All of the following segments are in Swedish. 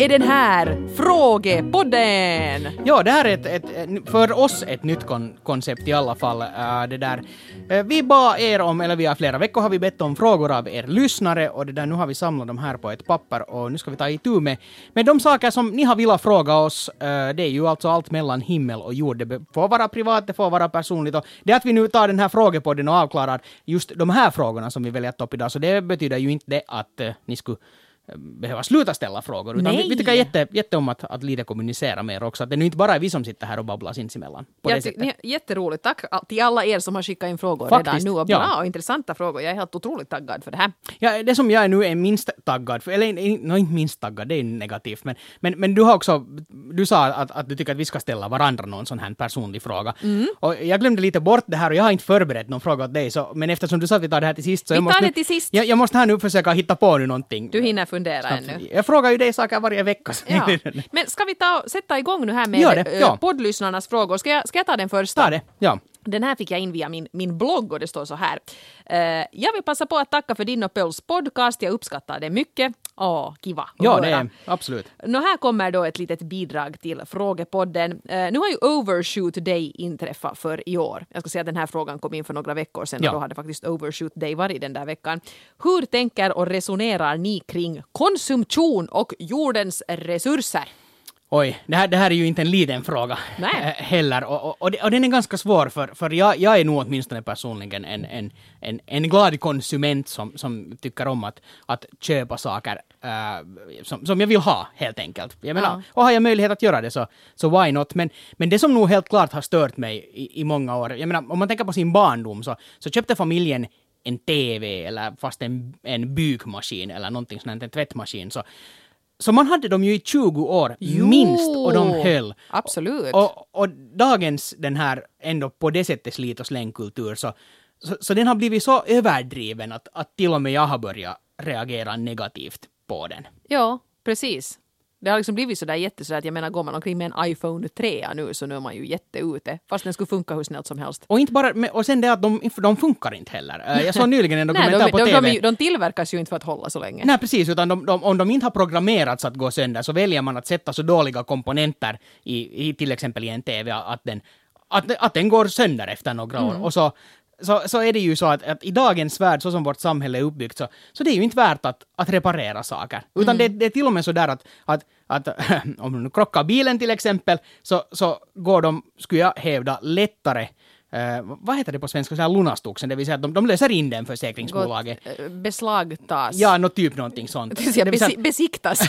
är den här Frågepodden! Ja, det här är ett, ett, för oss ett nytt kon koncept i alla fall. Uh, det där. Uh, vi bad er om, eller vi har flera veckor har vi bett om frågor av er lyssnare och det där, nu har vi samlat dem här på ett papper och nu ska vi ta itu med, med de saker som ni har velat fråga oss. Uh, det är ju alltså allt mellan himmel och jord. Det får vara privat, det får vara personligt och det att vi nu tar den här frågepodden och avklarar just de här frågorna som vi väljer att ta upp idag, så det betyder ju inte det att ni skulle behöva sluta ställa frågor. Utan vi, vi tycker jätte, jätte om att, att lite kommunicera mer också. Att det är nu inte bara är vi som sitter här och babblar sinsemellan. På det sättet. Jätteroligt. Tack till alla er som har skickat in frågor Faktiskt, redan nu. Och bra ja. och intressanta frågor. Jag är helt otroligt taggad för det här. Ja, det som jag är nu är minst taggad för, eller no, inte minst taggad, det är negativt, men, men, men du har också, du sa att, att du tycker att vi ska ställa varandra någon sån här personlig fråga. Mm. Och jag glömde lite bort det här och jag har inte förberett någon fråga åt dig, så, men eftersom du sa att vi tar det här till sist så vi jag måste, tar det till sist. Jag, jag måste här nu försöka hitta på nu någonting. Du hinner fundera ännu. Jag frågar ju dig saker varje vecka. Ja. Men ska vi ta, sätta igång nu här med det, ja. poddlyssnarnas frågor? Ska jag, ska jag ta den första? Ta det, ja. Den här fick jag in via min, min blogg och det står så här. Uh, jag vill passa på att tacka för din och Pölls podcast. Jag uppskattar det mycket. Åh, kiva Ja, det är absolut. Nå, här kommer då ett litet bidrag till frågepodden. Uh, nu har ju Overshoot Day inträffat för i år. Jag ska säga att den här frågan kom in för några veckor sedan ja. och då hade faktiskt Overshoot Day varit den där veckan. Hur tänker och resonerar ni kring konsumtion och jordens resurser? Oj, det här, det här är ju inte en liten fråga Nej. Eh, heller. Och, och, och, och, den är ganska svår för, för jag, jag är nog åtminstone personligen en, en, en, en glad konsument som, som tycker om att, att köpa saker uh, som, som jag vill ha helt enkelt. Jag menar, ja. och har jag möjlighet att göra det så, så why not? Men, men det som nog helt klart har stört mig i, i många år, jag menar om man tänker på sin barndom så, så köpte familjen en TV eller fast en, en bygmaskin eller någonting sånt, en tvättmaskin så, så man hade dem ju i 20 år jo, minst och de höll. Absolut. Och, och, dagens den här ändå på det sättet slit och slängkultur så, så, så, den har blivit så överdriven att, att till och med jag har börjat reagera negativt på den. Ja, precis. Det har liksom blivit sådär jättesådär att jag menar går man omkring med en iPhone 3 nu så nu är man ju jätteute. Fast den skulle funka hur snällt som helst. Och inte bara, och sen det att de, de funkar inte heller. Eh, jag såg nyligen en dokumentär Nej, de, på de, TV. De, de, tillverkas ju inte för att hålla så länge. Nej precis, utan de, de, om de inte har programmerats att gå sönder så väljer man att sätta så dåliga komponenter i, i till exempel i en TV att den att, att den går sönder efter några mm. år. Och så, så, så är det ju så att, att, i dagens värld, så som vårt samhälle är uppbyggt, så, så det är ju inte värt att, att reparera saker. Utan mm. det, det, är till och med så där att, att, att om du krockar bilen till exempel, så, så går de, skulle jag hävda, lättare Uh, vad heter det på svenska, så här lunastuksen, det vill säga att de, de löser in den försäkringsbolaget. Uh, beslagtas. Ja, något typ någonting sånt. Det vill säga, besi besiktas.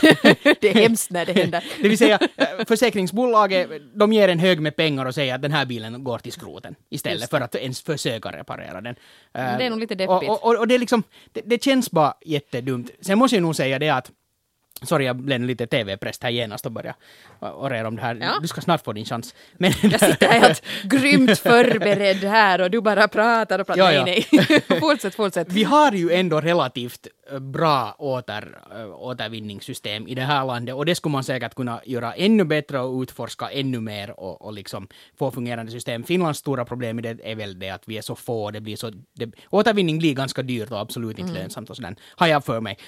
det är hemskt när det händer. det vill säga, uh, försäkringsbolaget, de ger en hög med pengar och säger att den här bilen går till skroten istället för att ens försöka reparera den. det är nog lite deppigt. Och, och, och det, är liksom, det, det känns bara jättedumt. Sen måste jag nog säga det att Sorry, jag blev lite TV-präst här genast och började orera om det här. Ja. Du ska snart få din chans. Men jag sitter helt grymt förberedd här och du bara pratar och pratar. Ja, ja. Nej, nej. fortsätt, fortsätt. Vi har ju ändå relativt bra åter, återvinningssystem i det här landet och det skulle man säkert kunna göra ännu bättre och utforska ännu mer och, och liksom få fungerande system. Finlands stora problem är, det, är väl det att vi är så få, det blir så, det, återvinning blir ganska dyrt och absolut inte mm. lönsamt och sådär, har jag för mig.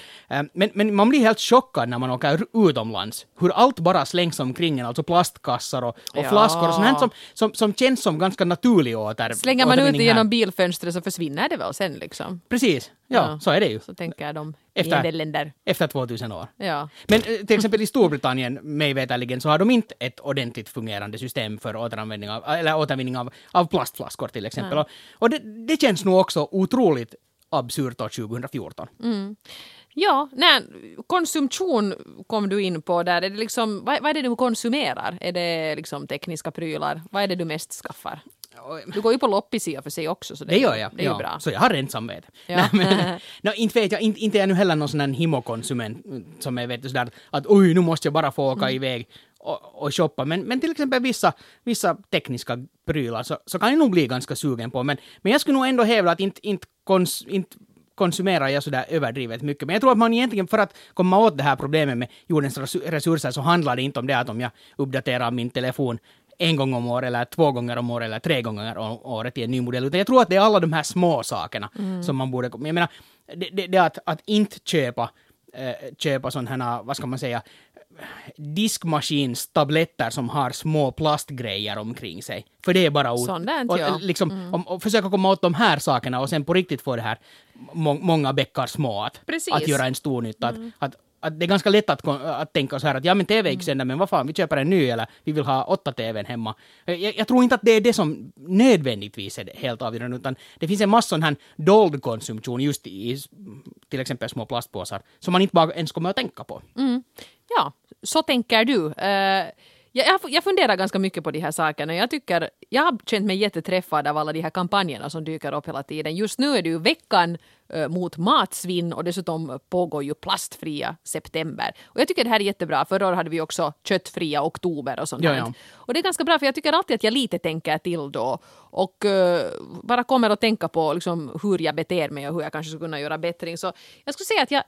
Men, men man blir helt chockad när man åker utomlands, hur allt bara slängs omkring en, alltså plastkassar och, och ja. flaskor och sånt som, som, som känns som ganska naturlig åter, Slänger man ut det genom bilfönstret så försvinner det väl sen liksom? Precis, ja, ja. så är det ju. Så tänker de efter, länder. Efter 2000 år. Ja. Men eh, till exempel i Storbritannien, mig veterligen, så har de inte ett ordentligt fungerande system för återanvändning av, eller återvinning av, av plastflaskor till exempel. Och, och det, det känns nog också otroligt absurt år 2014. Mm. Ja, nej, konsumtion kom du in på där. Är det liksom, vad, vad är det du konsumerar? Är det liksom tekniska prylar? Vad är det du mest skaffar? Du går ju på loppis i och för sig också. Så det, det gör jag. Det är ja. bra. Så jag har rent samvete. Ja. men, no, inte vet jag, inte, inte är jag nu heller någon sån här himokonsument som är vet du, sådär att oj, nu måste jag bara få åka mm. iväg och, och shoppa. Men, men till exempel vissa, vissa tekniska prylar så, så kan jag nog bli ganska sugen på. Men, men jag skulle nog ändå hävda att inte, inte, kons, inte konsumerar jag sådär överdrivet mycket. Men jag tror att man egentligen, för att komma åt det här problemet med jordens resurser, så handlar det inte om det att om jag uppdaterar min telefon en gång om året, eller två gånger om året, eller tre gånger om året i en ny modell. Utan jag tror att det är alla de här små sakerna mm. som man borde... Jag menar, det, det, det att, att inte köpa, äh, köpa sådana här, vad ska man säga, diskmaskinstabletter som har små plastgrejer omkring sig. För det är bara... o- där, och, ja. liksom, om, och försöka komma åt de här sakerna och sen på riktigt få det här må, många bäckar små att. Mm. att göra en stor nytta. Att, att, att det är ganska lätt att, att tänka så här att ja men TV gick sönder men vad fan vi köper en ny eller vi vill ha åtta TVn hemma. Jag, jag tror inte att det är det som nödvändigtvis är helt avgörande utan det finns en massa sån här dold konsumtion just i till exempel små plastpåsar som man inte bara ens kommer att tänka på. Ja, så tänker du. Eh, jag, jag, funderar ganska mycket på de här sakerna. Jag, tycker, jag har känt mig jätteträffad av alla de här kampanjerna som dyker upp hela tiden. Just nu är det ju veckan mot matsvinn och dessutom pågår ju plastfria september. Och jag tycker det här är jättebra. Förra året hade vi också köttfria oktober och sånt Ja, ja. Och det är ganska bra för jag tycker alltid att jag lite tänker till då och eh, bara kommer att tänka på liksom, hur jag beter mig och hur jag kanske skulle kunna göra bättring. Så jag skulle säga att jag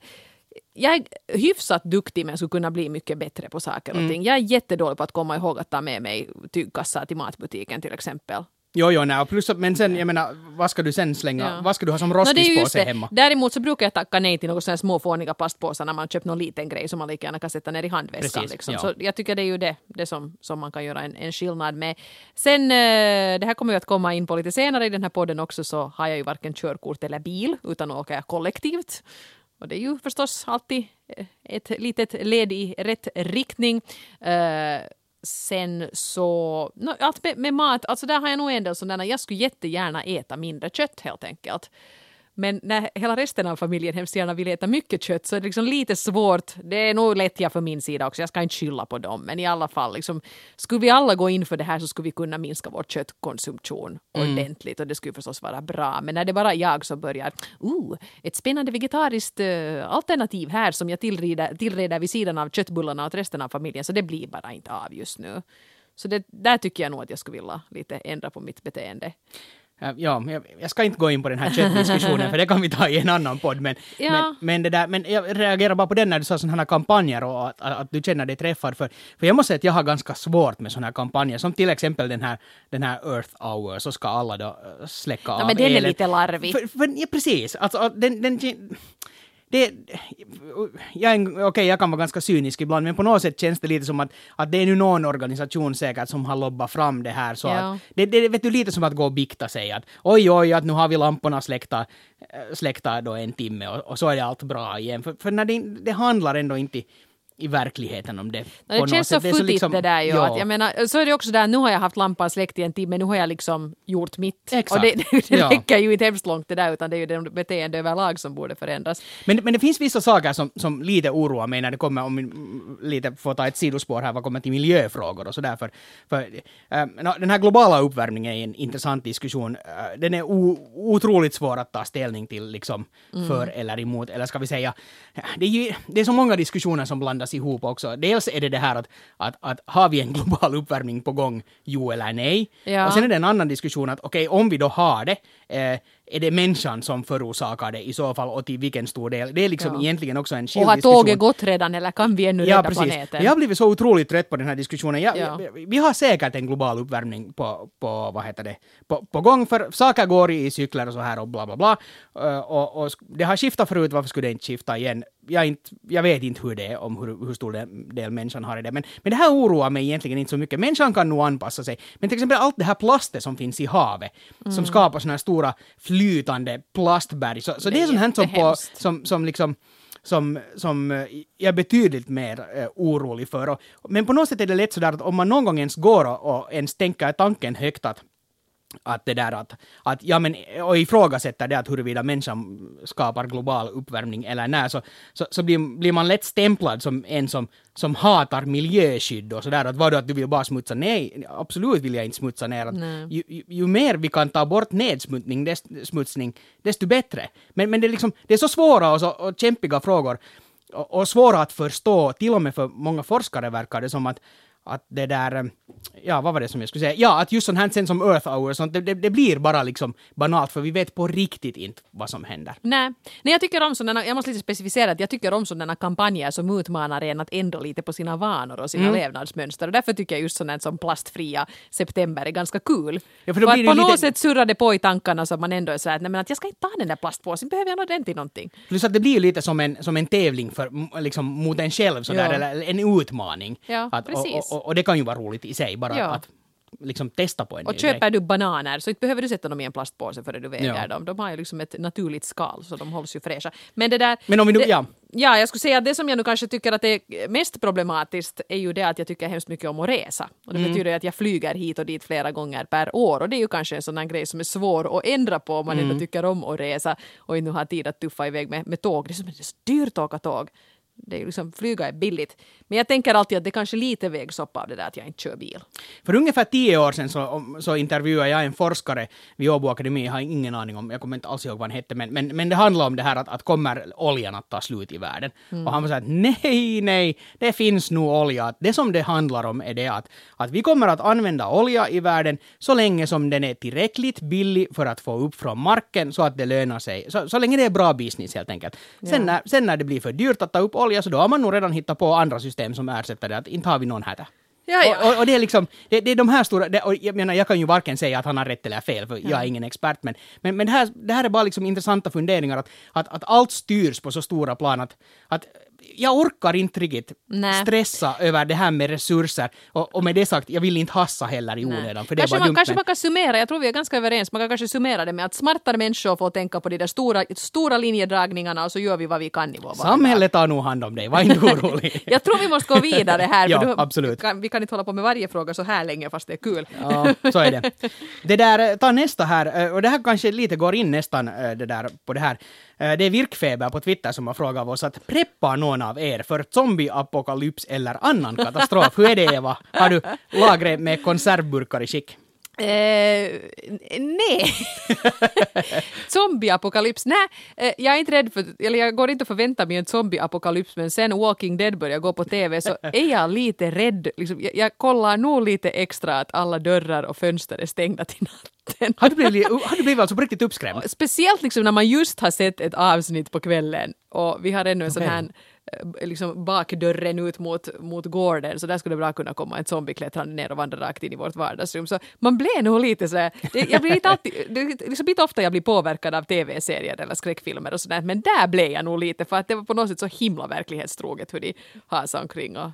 jag är hyfsat duktig men skulle kunna bli mycket bättre på saker och ting. Jag är jättedålig på att komma ihåg att ta med mig tygkassar till matbutiken till exempel. Jo, jo, nej, plus, men sen, jag menar, vad ska du sen slänga? Ja. Vad ska du ha som ju det. hemma? Däremot så brukar jag tacka nej till några sådana små fåniga plastpåsar när man köpt någon liten grej som man lika gärna kan sätta ner i handväskan. Precis, liksom. ja. Så jag tycker det är ju det, det som, som man kan göra en, en skillnad med. Sen, eh, det här kommer vi att komma in på lite senare i den här podden också, så har jag ju varken körkort eller bil, utan åker jag kollektivt. Och det är ju förstås alltid eh, ett litet led i rätt riktning. Eh, sen så, no, allt med, med mat, alltså där har jag nog en del sådana, jag skulle jättegärna äta mindre kött helt enkelt. Men när hela resten av familjen hemskt gärna vill äta mycket kött så är det liksom lite svårt. Det är nog lätt jag för min sida också, jag ska inte skylla på dem. Men i alla fall, liksom, skulle vi alla gå in för det här så skulle vi kunna minska vår köttkonsumtion ordentligt och det skulle förstås vara bra. Men när det är bara jag som börjar, uh, ett spännande vegetariskt eh, alternativ här som jag tillreder, tillreder vid sidan av köttbullarna åt resten av familjen så det blir bara inte av just nu. Så det, där tycker jag nog att jag skulle vilja lite ändra på mitt beteende. Eh, Ja, jag, ska inte gå in på den här köttdiskussionen för det kan vi ta i en annan podd. Men, Ja. men, men, det där, men jag reagerar bara på den när du sa sådana här kampanjer och att, att, du känner dig träffad. För, för jag måste säga att jag har ganska svårt med sådana här kampanjer. Som till exempel den här, den här Earth Hour, så ska alla då eh, släcka av men den är lite larvig. För, för, ja, precis. Alltså, den, den, det, jag, okej, jag kan vara ganska cynisk ibland, men på något sätt känns det lite som att, att det är nu någon organisation säkert som har lobbat fram det här. Så Ja. att, det, det vet du, lite som att gå och bikta sig. Att, oj, oj, att nu har vi lamporna släckta, äh, släckta då en timme och, och så är det allt bra igen. För, för när det, det handlar ändå inte i, verkligheten om det. På det känns så sätt. Det futtigt liksom- det där ju. ja. Att jag menar, så är det också där, nu har jag haft lampan släckt i en timme, nu har jag liksom gjort mitt. Exakt. Och det, det, det Ja. räcker ju inte hemskt långt det där, utan det är ju det beteende överlag som borde förändras. Men, men det finns vissa saker som, som lite oroar mig när det kommer, om mm, lite får ta ett sidospår här, vad kommer till miljöfrågor och sådär. För, för, äh, den här globala uppvärmningen är en intressant diskussion. Äh, den är o, otroligt svår att ta ställning till liksom, för eller emot. Eller ska vi säga, det är, ju, det är så många diskussioner som blandas ihop också. Dels är det det här att, att, att har vi en global uppvärmning på gång, jo eller nej? Ja. Och sen är det en annan diskussion att okej, om vi då har det, eh, är det människan som förorsakar det i så fall och till vilken stor del? Det är liksom Ja. egentligen också en skild Och har diskussion. tåget gått redan eller kan vi ännu Ja, rädda precis. planeten? Jag har blivit så otroligt trött på den här diskussionen. Jag, Ja. vi, har säkert en global uppvärmning på, på vad heter det, på, på gång, för saker går i cykler och så här och bla bla bla. Uh, och, och det har skiftat förut, varför skulle det inte skifta igen? Jag, inte, jag vet inte hur det är, om hur, hur stor del, människan har i det, men, men det här oroar mig egentligen inte så mycket. Människan kan nog anpassa sig, men till exempel allt det här plastet som finns i havet, Mm. som skapar såna här stora flytande plastberg, så, så det, Det är sånt här som, på, som, som liksom som, som eh, jag är betydligt mer eh, orolig för. Och, men på något sätt är det lätt sådär att om man någon gång ens går och, och ens tänker tanken högt att att det där att, att ja men, och ifrågasätter det att huruvida människan skapar global uppvärmning eller när, så, så, så blir, blir man lätt stämplad som en som, som hatar miljöskydd och sådär, att vadå att du vill bara smutsa? Nej, absolut vill jag inte smutsa ner. Att ju, ju, ju mer vi kan ta bort nedsmutsning, dest, smutsning, desto bättre. Men, men det, är liksom, det är så svåra och, så, och kämpiga frågor och, och svåra att förstå, till och med för många forskare verkar det som att att det där, ja vad var det som jag skulle säga, ja att just sånt här sen som Earth Hour, sånt, det, det, det blir bara liksom banalt för vi vet på riktigt inte vad som händer. Nej, Nej jag tycker om sådana, jag måste lite specificera att jag tycker om sådana kampanjer som utmanar en att ändra lite på sina vanor och sina mm. levnadsmönster och därför tycker jag just sånt som plastfria september är ganska kul. Ja, för, för att på lite... något sätt surrar det på i tankarna så att man ändå är så att, nej, men att jag ska inte ta den där plastpåsen, behöver jag nog den till någonting. Plus att det blir lite som en, som en tävling för, liksom, mot en själv sådär, ja. eller en utmaning. Ja, att, precis. Och, och, och, det kan ju vara roligt i sig, bara ja. att liksom testa på en Och köper grej. du bananer så inte behöver du sätta dem i en plastpåse före du väger ja. dem. De har ju liksom ett naturligt skal så de hålls ju fräscha. Men det där... Men om vi nu, det, ja. Ja, jag skulle säga att det som jag nu kanske tycker att är mest problematiskt är ju det att jag tycker hemskt mycket om att resa. Och det mm. betyder att jag flyger hit och dit flera gånger per år och det är ju kanske en sån här grej som är svår att ändra på om man mm. ändå tycker om att resa och inte har tid att tuffa iväg med, med tåg. Det är så, det är så dyrt att åka tåg det är liksom, flyga är billigt. Men jag tänker alltid att det kanske lite vägs upp av det där att jag inte kör bil. För ungefär tio år sedan så, så intervjuade jag en forskare vid Åbo Akademi, jag har ingen aning om, jag kommer inte alls ihåg vad han hette, men, men, men det handlar om det här att, att kommer oljan att ta slut i världen? Mm. Och han var så att nej, nej, det finns nog olja. Det som det handlar om är det att, att vi kommer att använda olja i världen så länge som den är tillräckligt billig för att få upp från marken så att det lönar sig. Så, så länge det är bra business helt enkelt. Sen, ja. när, sen när det blir för dyrt att ta upp olja så då har man nog redan hittat på andra system som ersätter det. Att inte har vi någon här. Ja, ja. Och, och, och, det är liksom, det, det är de här stora, det, jag menar jag kan ju varken säga att han har rätt eller fel, för jag är ingen expert, men, men, men det, här, det här är bara liksom intressanta funderingar, att, att, att allt styrs på så stora plan, att, att jag orkar inte riktigt Nä. stressa över det här med resurser. Och, och, med det sagt, jag vill inte hassa heller i onödan. För det kanske, är bara man, dumt, kanske men... man kan summera, jag tror vi är ganska överens, man kan kanske summera det med att smartare människor får tänka på de där stora, stora linjedragningarna och så gör vi vad vi kan i vår Samhället tar nog hand om dig, var inte orolig. jag tror vi måste gå vidare här. ja, du, absolut. Kan, vi kan inte hålla på med varje fråga så här länge fast det är kul. ja, så är det. Det där, ta nästa här, och det här kanske lite går in nästan det där, på det här. Eh, det är Virkfeber på Twitter som har frågat oss att preppar någon av er för zombieapokalyps eller annan katastrof? Hur är det Eva? Har du lagret med konservburkar i skick? Eh, nej. zombieapokalyps, nej. Eh, jag är inte rädd för, eller jag går inte och förväntar mig en zombieapokalyps men sen Walking Dead börjar gå på TV så är jag lite rädd. Liksom, jag, jag kollar nog lite extra att alla dörrar och fönster är stängda till natten. Har du blivit, har du blivit alltså på riktigt uppskrämd? Speciellt liksom när man just har sett ett avsnitt på kvällen och vi har ännu en okay. sån här Eh, liksom bakdörren ut mot, mot gården så där skulle det bra kunna komma en zombie klättrande ner och vandra rakt in i vårt vardagsrum. Så man blev nog lite så det, jag blir inte alltid, det är liksom inte ofta jag blir påverkad av tv-serier eller skräckfilmer och sådär men där blev jag nog lite för att det var på något sätt så himla verklighetstroget hur de hasade omkring och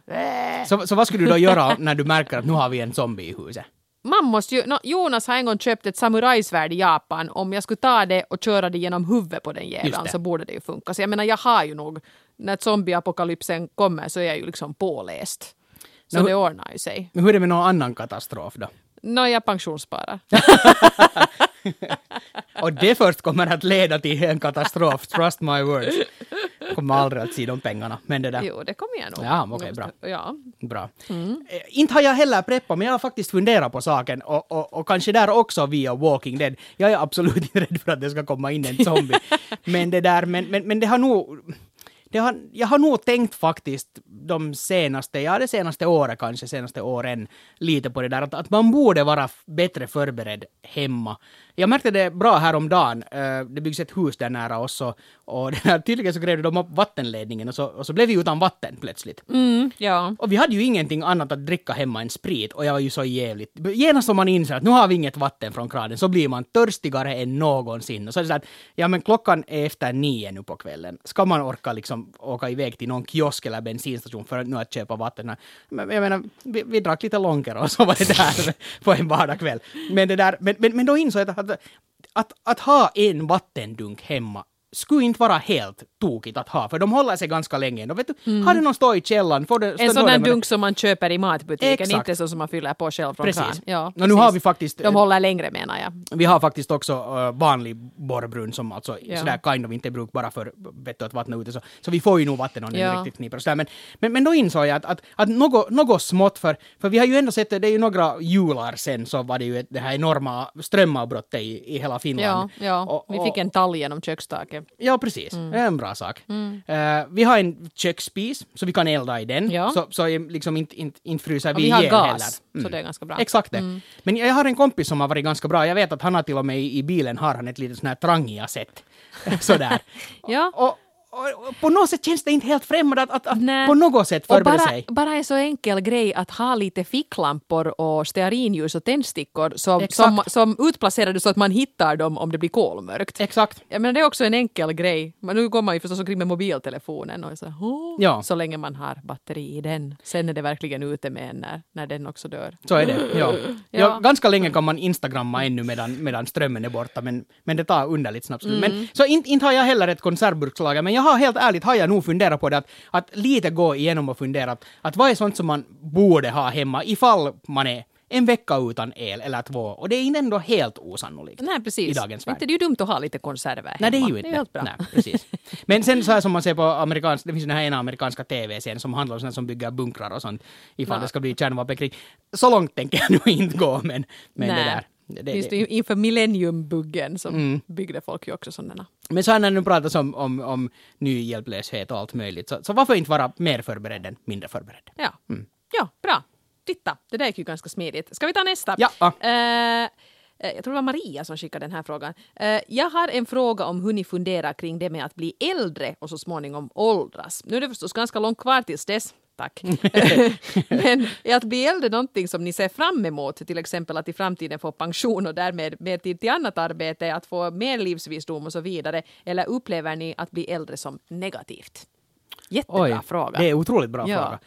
så, så vad skulle du då göra när du märker att nu har vi en zombie i huset? Man måste ju, no, Jonas har en gång köpt ett samurajsvärd i Japan. Om jag skulle ta det och köra det genom huvudet på den jäveln så borde det ju funka. Så jag menar, jag har ju nog, när zombieapokalypsen kommer så är jag ju liksom påläst. Så no, det ordnar ju sig. Men hur är det med någon annan katastrof då? Nå, no, jag pensionssparar. och det först kommer att leda till en katastrof, trust my words kommer aldrig att se de pengarna. Men det där. Jo, det kommer jag nog. Ja, okej, okay, bra. Ja. bra. Mm. Eh, inte har jag heller preppat, men jag har faktiskt funderat på saken och, och, och kanske där också via Walking Dead. Jag är absolut inte rädd för att det ska komma in en zombie. men det där, men, men, men det har nog det har, jag har nog tänkt faktiskt de senaste, ja det senaste året kanske, senaste åren, lite på det där att, att man borde vara bättre förberedd hemma. Jag märkte det bra häromdagen. Uh, det byggs ett hus där nära oss och, och där, tydligen så grävde de upp vattenledningen och så, och så blev vi utan vatten plötsligt. Mm, ja. Och vi hade ju ingenting annat att dricka hemma än sprit och jag var ju så jävligt... Genast som man inser att nu har vi inget vatten från kranen så blir man törstigare än någonsin. Och så är det så att, ja men klockan är efter nio nu på kvällen. Ska man orka liksom åka iväg till någon kiosk eller bensinstation för att nu att köpa vatten? Men, jag menar, vi, vi drack lite lonker och så var det där på en vardagskväll. Men det där, men, men, men då insåg jag att att, att, att ha en vattendunk hemma skulle inte vara helt tokigt att ha, för de håller sig ganska länge. Då vet du, mm. Har du någon stå i källaren, får du... En sån där dunk som man köper i matbutiken, Exakt. inte så som man fyller på själv från precis. kran. Ja, precis. nu har vi faktiskt... De håller längre menar jag. Vi har faktiskt också uh, vanlig borrbrunn som alltså ja. sådär kind of inte är brukbara för vet du, att vattna ute. Så, så vi får ju nog vatten om ja. den riktigt kniper. Men, men, men då insåg jag att, att, att något, något smått, för, för vi har ju ändå sett, det är ju några jular sen så var det ju ett, det här enorma strömavbrottet i, i hela Finland. Ja, ja. Och, och, vi fick en tall genom kökstaket. Ja, precis. Det är en bra sak. Eh, vi har en köksspis, så vi kan elda i den. Ja. Så, så liksom inte, inte, inte fryser vi vi har ihjäl gas, heller. så det är ganska bra. Exakt det. Men jag har en kompis som har varit ganska bra. Jag vet att han har till och med i, i bilen har han ett litet sånt här trangia-sätt. Sådär. Ja. och, och, på något sätt känns det inte helt främmande att, att, att på något sätt förbereda bara, sig. bara en så enkel grej att ha lite ficklampor och stearinljus och tändstickor som, som, som utplacerade så att man hittar dem om det blir kolmörkt. Exakt. Jag menar, det är också en enkel grej. Men nu går man ju förstås omkring med mobiltelefonen och så, oh, Ja. så länge man har batteri i den. Sen är det verkligen ute med en när, när den också dör. Så är det. Ja. Ja. Ja. ganska länge kan man instagramma ännu medan, medan strömmen är borta, men, men det tar underligt snabbt. Mm. Men, så inte inte har jag heller ett konservburkslager, men jag har helt ärligt har jag nog funderat på det att, att lite gå igenom och fundera att, att vad är sånt som man borde ha hemma ifall man är en vecka utan el eller två. Och det är inte ändå helt osannolikt. Nej, precis. I dagens värld. Inte det är ju dumt att ha lite konserver Nej, det är hemma. ju inte. Det är helt bra. Nej, precis. Men sen så här som man ser på amerikansk, det finns den här ena amerikanska TV-serien som handlar om sådana som bygger bunkrar och sånt ifall Ja. det ska bli kärnvapenkrig. Så långt tänker jag nu inte gå, men, men det där. Det, Just det. inför millenniumbuggen så Mm. byggde folk ju också sådana. Men så här när nu pratas om, om, om ny hjälplöshet och allt möjligt, så, så varför inte vara mer förberedd än mindre förberedd? Ja. Mm. ja, bra. Titta, det där gick ju ganska smidigt. Ska vi ta nästa? Ja. eh, jag tror det var Maria som skickade den här frågan. Eh, jag har en fråga om hur ni funderar kring det med att bli äldre och så småningom åldras. Nu är det förstås ganska långt kvar tills dess. Tack. Men att bli äldre någonting som ni ser fram emot? Till exempel att i framtiden få pension och därmed mer tid till annat arbete, att få mer livsvisdom och så vidare. Eller upplever ni att bli äldre som negativt? Jättebra fråga. det är otroligt bra Ja. fråga.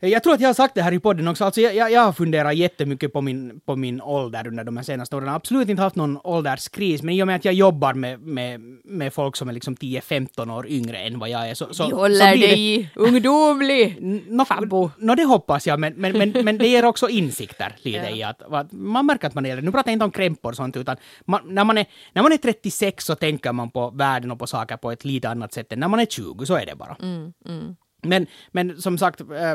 Jag tror att jag har sagt det här i podden också. Alltså jag, jag, jag har funderat jättemycket på min, på min ålder under de här senaste åren. Absolut inte haft någon ålderskris, men i och med att jag jobbar med, med, med folk som är liksom 10-15 år yngre än vad jag är så, så, Vi så håller det- dig ungdomlig! Nå, Fabbo. nå, det hoppas jag, men, men, men, men det ger också insikter lite Ja. i att, att man märker att man är äldre. Nu pratar jag inte om krämpor och sånt, utan man, när, man är, när man är 36 så tänker man på världen och på saker på ett lite annat sätt än när man är 20, så är det bara. Mm, Men, men som sagt, eh,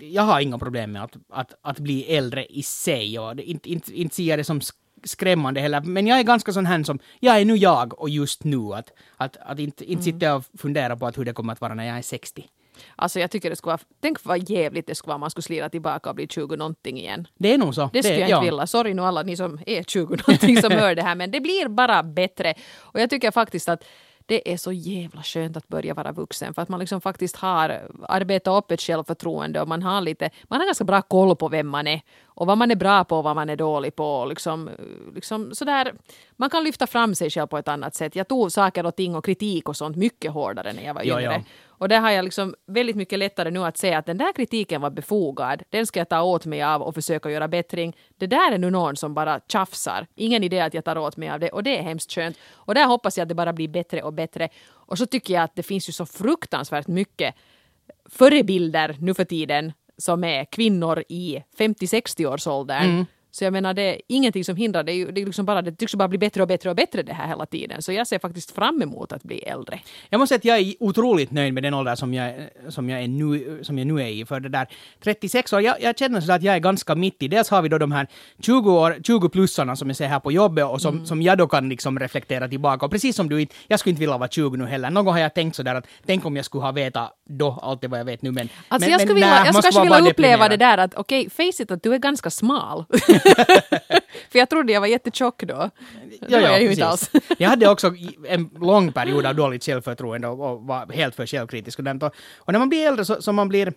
jag har inga problem med att, att, att bli äldre i sig och det- inte, inte, inte ser jag det som sk- skrämmande heller. Men jag är ganska sån här som, jag är nu jag och just nu. Att, att, att inte, inte sitta jag och fundera på att hur det kommer att vara när jag är 60. Alltså jag tycker det skulle vara, tänk vad jävligt det skulle vara om man skulle slira tillbaka och bli 20 någonting igen. Det är nog så. Det skulle jag ja. inte vilja. Sorry nu alla ni som är 20 någonting som hör det här men det blir bara bättre. Och jag tycker faktiskt att det är så jävla skönt att börja vara vuxen för att man liksom faktiskt har arbetat upp ett självförtroende och man har lite, man har ganska bra koll på vem man är och vad man är bra på och vad man är dålig på. och Liksom, liksom sådär, man kan lyfta fram sig själv på ett annat sätt. Jag tog saker och ting och kritik och sånt mycket hårdare när jag var Ja, yngre. ja. Och där har jag liksom väldigt mycket lättare nu att säga att den där kritiken var befogad. Den ska jag ta åt mig av och försöka göra bättring. Det där är nu någon som bara tjafsar. Ingen idé att jag tar åt mig av det och det är hemskt skönt. Och där hoppas jag att det bara blir bättre och bättre. Och så tycker jag att det finns ju så fruktansvärt mycket förebilder nu för tiden som är kvinnor i 50-60-årsåldern. Så jag menar, det är ingenting som hindrar. Det, är det, är liksom bara, det tycks bara bli bättre och bättre och bättre det här hela tiden. Så jag ser faktiskt fram emot att bli äldre. Jag måste säga att jag är otroligt nöjd med den ålder som jag, som jag, är, nu, som jag nu är i. För det där 36 år, jag, jag känner så att jag är ganska mitt i. Dels har vi då de här 20 år, 20-plussarna som jag ser här på jobbet och som, som jag då kan liksom reflektera tillbaka. Och precis som du, jag skulle inte vilja vara 20 nu heller. Någon gång har jag tänkt sådär att tänk om jag skulle ha vetat då allt det vad jag vet nu. Men, Alltså men, jag skulle, men vilja, nej, jag skulle kanske vilja uppleva det deprimerad. där att okej, face it att du är ganska smal. För jag trodde jag var jättetjock då. Det var jag precis. Jag hade också en lång period av dåligt självförtroende och, och var helt för självkritisk. Och, sånt. och, och när man blir äldre så, så man blir...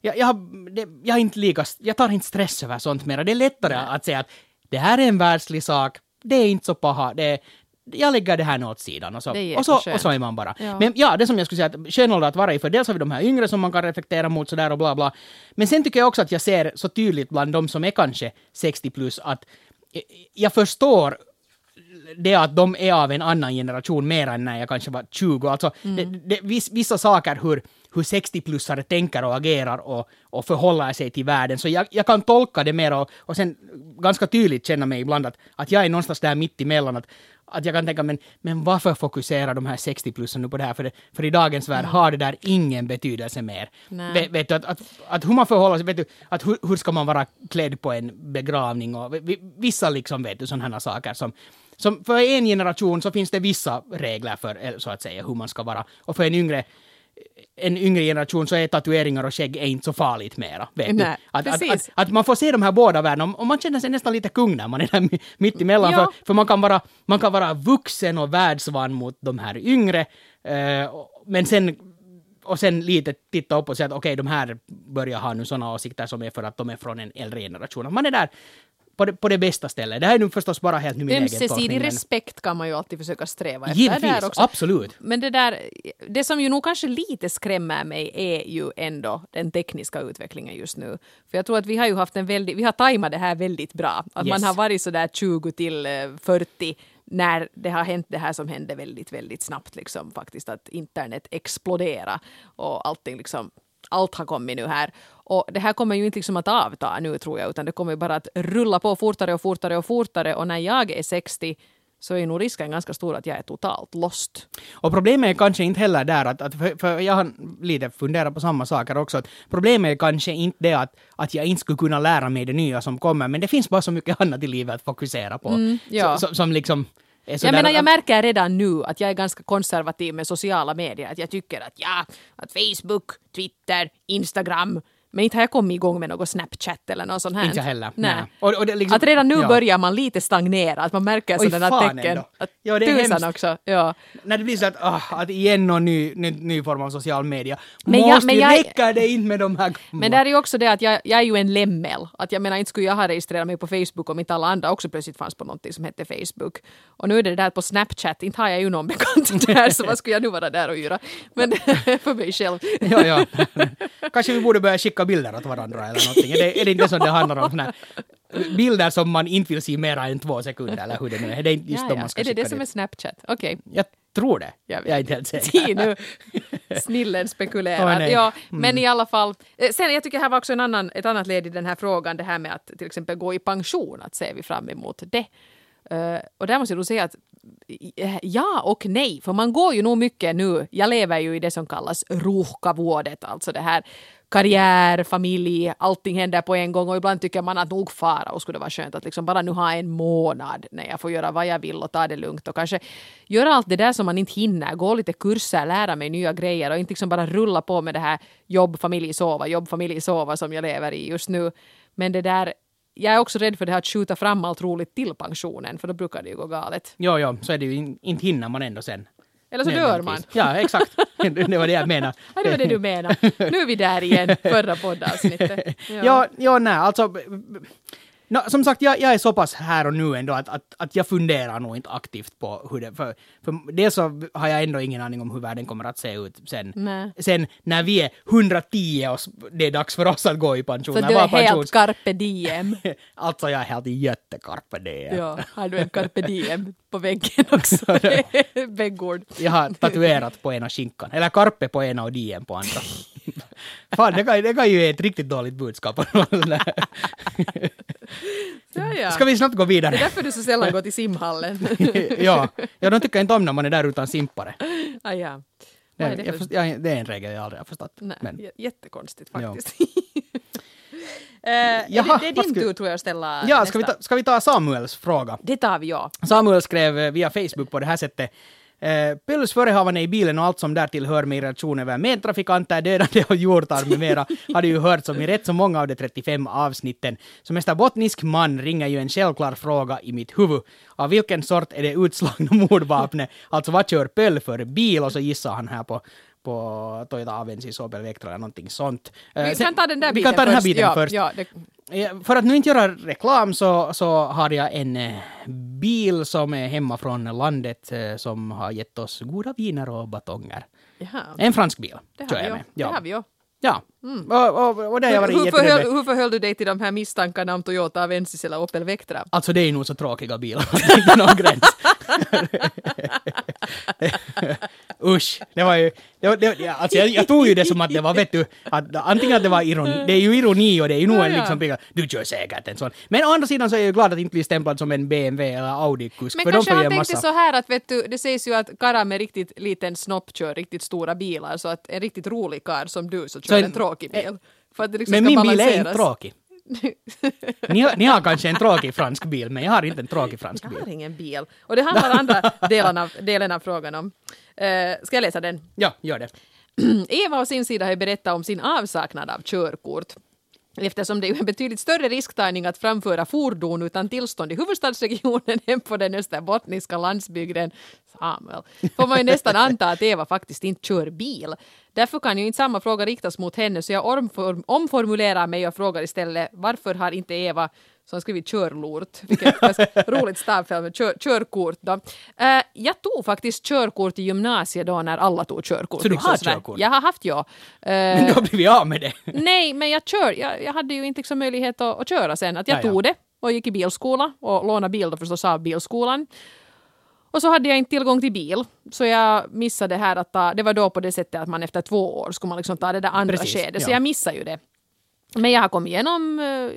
Jag, jag, det, jag, inte lika, jag tar inte stress över sånt mer. Det är lättare att säga att det här är en världslig sak, det är inte så paha, det jag lägger det här nu åt sidan och så, Det och så, och så är man bara. Ja. Men ja, det som jag skulle säga att skön ålder att vara i, för dels har vi de här yngre som man kan reflektera mot sådär och bla bla. Men sen tycker jag också att jag ser så tydligt bland de som är kanske 60 plus att jag- jag förstår det att de är av en annan generation mer än när jag kanske var 20. Alltså, det, det, viss, vissa saker hur, hur 60-plussare tänker och agerar och, och förhåller sig till världen. Så jag, jag kan tolka det mer och, och sen ganska tydligt känna mig ibland att, att jag är någonstans där mitt emellan. Att, att jag kan tänka, men, men varför fokuserar de här 60-plussarna nu på det här? För, det, för i dagens värld har det där ingen betydelse mer. Nej. Vet, du, att, att, att hur man förhåller sig, vet du, att hur, hur ska man vara klädd på en begravning och vi- vi- vissa liksom, vet du, sådana här saker som, som för en generation så finns det vissa regler för så att säga hur man ska vara. Och för en yngre en yngre generation så är tatueringar och skägg inte så farligt mera. Vet Nej? Att, att, att, att man får se de här båda världarna och man känner sig nästan lite kung när man är där mi- mitt emellan. Ja. För, för man, kan vara, man kan vara vuxen och världsvan mot de här yngre, eh, men sen och sen lite titta upp och säga att okej, de här börjar ha nu sådana åsikter som är för att de är från en äldre generation. Man är där på det, på det bästa stället. Det här är nu förstås bara helt nu min egen tolkning. Ömsesidig respekt kan man ju alltid försöka sträva efter. Givetvis, absolut. Men det där, det som ju nog kanske lite skrämmer mig är ju ändå den tekniska utvecklingen just nu. För jag tror att vi har ju haft en väldigt, vi har tajmat det här väldigt bra. Att Yes. man har varit sådär 20 till eh, 40 när det har hänt det här som hände väldigt, väldigt snabbt liksom faktiskt att internet explodera och allting liksom allt har kommit nu här. Och det här kommer ju inte liksom att avta nu tror jag, utan det kommer bara att rulla på fortare och fortare och fortare. Och när jag är 60 så är nog risken ganska stor att jag är totalt lost. Och problemet är kanske inte heller där att, att för, för jag har lite funderat på samma saker också, att problemet är kanske inte det att, att jag inte skulle kunna lära mig det nya som kommer, men det finns bara så mycket annat i livet att fokusera på. Mm, ja. Så- så- som liksom Jag menar, jag märker redan nu att jag är ganska konservativ med sociala medier. Att jag tycker att ja, att Facebook, Twitter, Instagram, men inte har jag kommit igång med något Snapchat eller något sånt här. Inte jag heller. Nej. Nej. Och, och det liksom, Att redan nu ja. börjar man lite stagnera, att man märker sådana tecken. ändå. Att Ja, det är tusan hemskt. också. Ja. När det blir så att, ah, att igen någon ny, ny, ny form av social media. Men jag- Måste men jag- räcka det inte med de här gamla? Men där är ju också det att jag, jag är ju en lemmel. Att jag menar, inte skulle jag ha registrerat mig på Facebook om inte alla andra också plötsligt fanns på någonting som hette Facebook. Och nu är det där på Snapchat, inte har jag ju någon bekant där, så vad skulle jag nu vara där och göra? Men för mig själv. Ja, ja. Kanske vi borde börja skicka bilder åt varandra eller någonting. Är det, är det inte så det handlar om? Såna bilder som man inte vill se mer än två sekunder eller hur det nu är. Är det inte just Ja, ja. man ska Är det skicka det som är? Snapchat? Okej. Jag tror det. Jag Jag, är inte helt säker. Se nu. Snillen spekulerar. Åh, nej. Mm. ja, Men i alla fall. Eh, Sen jag tycker här var också en annan, ett annat led i den här frågan, det här med att till exempel gå i pension, att ser vi fram emot det. Eh, och där måste jag nog säga att eh, ja och nej, för man går ju nog mycket nu, jag lever ju i det som kallas ruuhkavuodet, alltså det här karriär, familj, allting händer på en gång och ibland tycker man att nog fara och skulle det vara skönt att liksom bara nu ha en månad när jag får göra vad jag vill och ta det lugnt och kanske göra allt det där som man inte hinner, gå lite kurser, lära mig nya grejer och inte liksom bara rulla på med det här jobb, familj, sova, jobb, familj, sova som jag lever i just nu. Men det där, jag är också rädd för det här att skjuta fram allt roligt till pensionen för då brukar det ju gå galet. Ja, ja, så är det ju. in- Inte hinner man ändå sen. Eller så dör man. Ja, exakt. Det var det jag menade. Ja, det var det du menar. Nu är vi där igen, förra poddavsnittet. Ja, ja nej, alltså... Nå, som sagt, jag, jag är så pass här och nu ändå att, att, att jag funderar nog inte aktivt på hur det... För, för dels så har jag ändå ingen aning om hur världen kommer att se ut sen. Nej. Sen när vi är 110 och det är dags för oss att gå i pension. Så du är helt pensions- carpe diem. Alltså jag är helt jättekarpe det. Ja, har du en carpe diem på väggen också? Väggord. Jag har tatuerat på ena skinkan. Eller karpe på ena och diem på andra. Fan, det kan, det kan ju ge ett riktigt dåligt budskap. Ja, ja. Ska vi snabbt gå Det är vidare? därför du så sällan går till simhallen. ja. ja, de tycker inte om när man är där utan simpare. ah, ja. Det, är det jag för- först, ja, det är en regel jag aldrig har förstått. Nej, Men, Jättekonstigt faktiskt. Är Jaha, det, det är din tur tror jag att ställa ja, ska vi, nästa. ta, ska vi ta Samuels fråga? Det tar vi, ja. Samuel skrev eh, via Facebook på det här sättet. Eh, förehavande i bilen och allt som därtill hör med reaktion över medtrafikanter, dödande och hjortar med mera hade ju hört som i rätt så många av de 35 avsnitten. Som österbottnisk man ringer ju en självklar fråga i mitt huvud. Av vilken sort är det utslagna mordvapnet? Alltså vad kör Pöll för bil? Och så gissar han här på på Toyota Avensis, Opel Vectra eller någonting sånt. Eh, Vi kan ta den där vi biten kan ta den här först. biten ja, först. Ja, det, För att nu inte göra reklam så, så har jag en eh, bil som är hemma från landet eh, som har gett oss goda viner och batonger. jaha. En fransk bil. Det har vi med. Det Ja. har vi ju. ja. Och, och, och det har Hur, förhöll, hur förhöll du dig till de här misstankarna om Toyota Avensis eller Opel Vectra? Alltså det är nog så tråkiga bilar. Det är någon gräns. Usch, det var ju... Det, var- det, ja, alltså jag, jag tog ju det som att det var, vet du, att antingen att det var ironi, det är ju ironi och det är ju nog Ja, en ja. liksom pigga, du kör säkert en sån. Men å andra sidan så är jag ju glad att inte bli stämplad som en BMW eller Audi-kusk, för de kanske får ju han en tänkte massa... så här att vet du, det sägs ju att karlar med riktigt liten snopp kör riktigt stora bilar så att en riktigt rolig karl som du så kör Så en- en, tråkig bil. För att det liksom Men ska min bil är balanseras. inte tråkig. Ni, har- ni har kanske en tråkig fransk bil, men jag har inte en tråkig fransk Jag bil. har ingen bil. Och det handlar andra delen av, delen av frågan om. Eh, ska jag läsa den? Ja, gör det. Eva å sin sida har berättat om sin avsaknad av körkort. Eftersom det är en betydligt större risktagning att framföra fordon utan tillstånd i huvudstadsregionen än på den österbottniska landsbygden, Samuel, får man ju nästan anta att Eva faktiskt inte kör bil. Därför kan ju inte samma fråga riktas mot henne så jag omformulerar mig och frågar istället varför har inte Eva som skrivit körlort, vilket är roligt stavfel med kör, körkort då. Eh, jag tog faktiskt körkort i gymnasiet då när alla tog körkort. Så du Liksom har sådär. körkort? Jag har haft ja. Eh, Men du har blivit av med det. nej, men jag kör. Jag, jag hade ju inte liksom möjlighet att, att köra sen. Att jag Ja, ja. tog det och gick i bilskola och lånade bil då förstås av bilskolan. Och så hade jag inte tillgång till bil, så jag missade det här att ta, det var då på det sättet att man efter två år skulle man liksom ta det där andra Precis, skedet, så ja. jag missade ju det. Men jag har kommit igenom uh,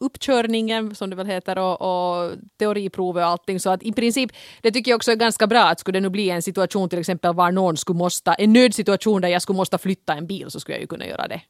uppkörningen, som det väl heter, och, och teoriprovet och allting. Så att i princip, det tycker jag också är ganska bra att skulle det nu bli en situation till exempel var någon skulle måste, en nödsituation där jag skulle måste flytta en bil så skulle jag ju kunna göra det.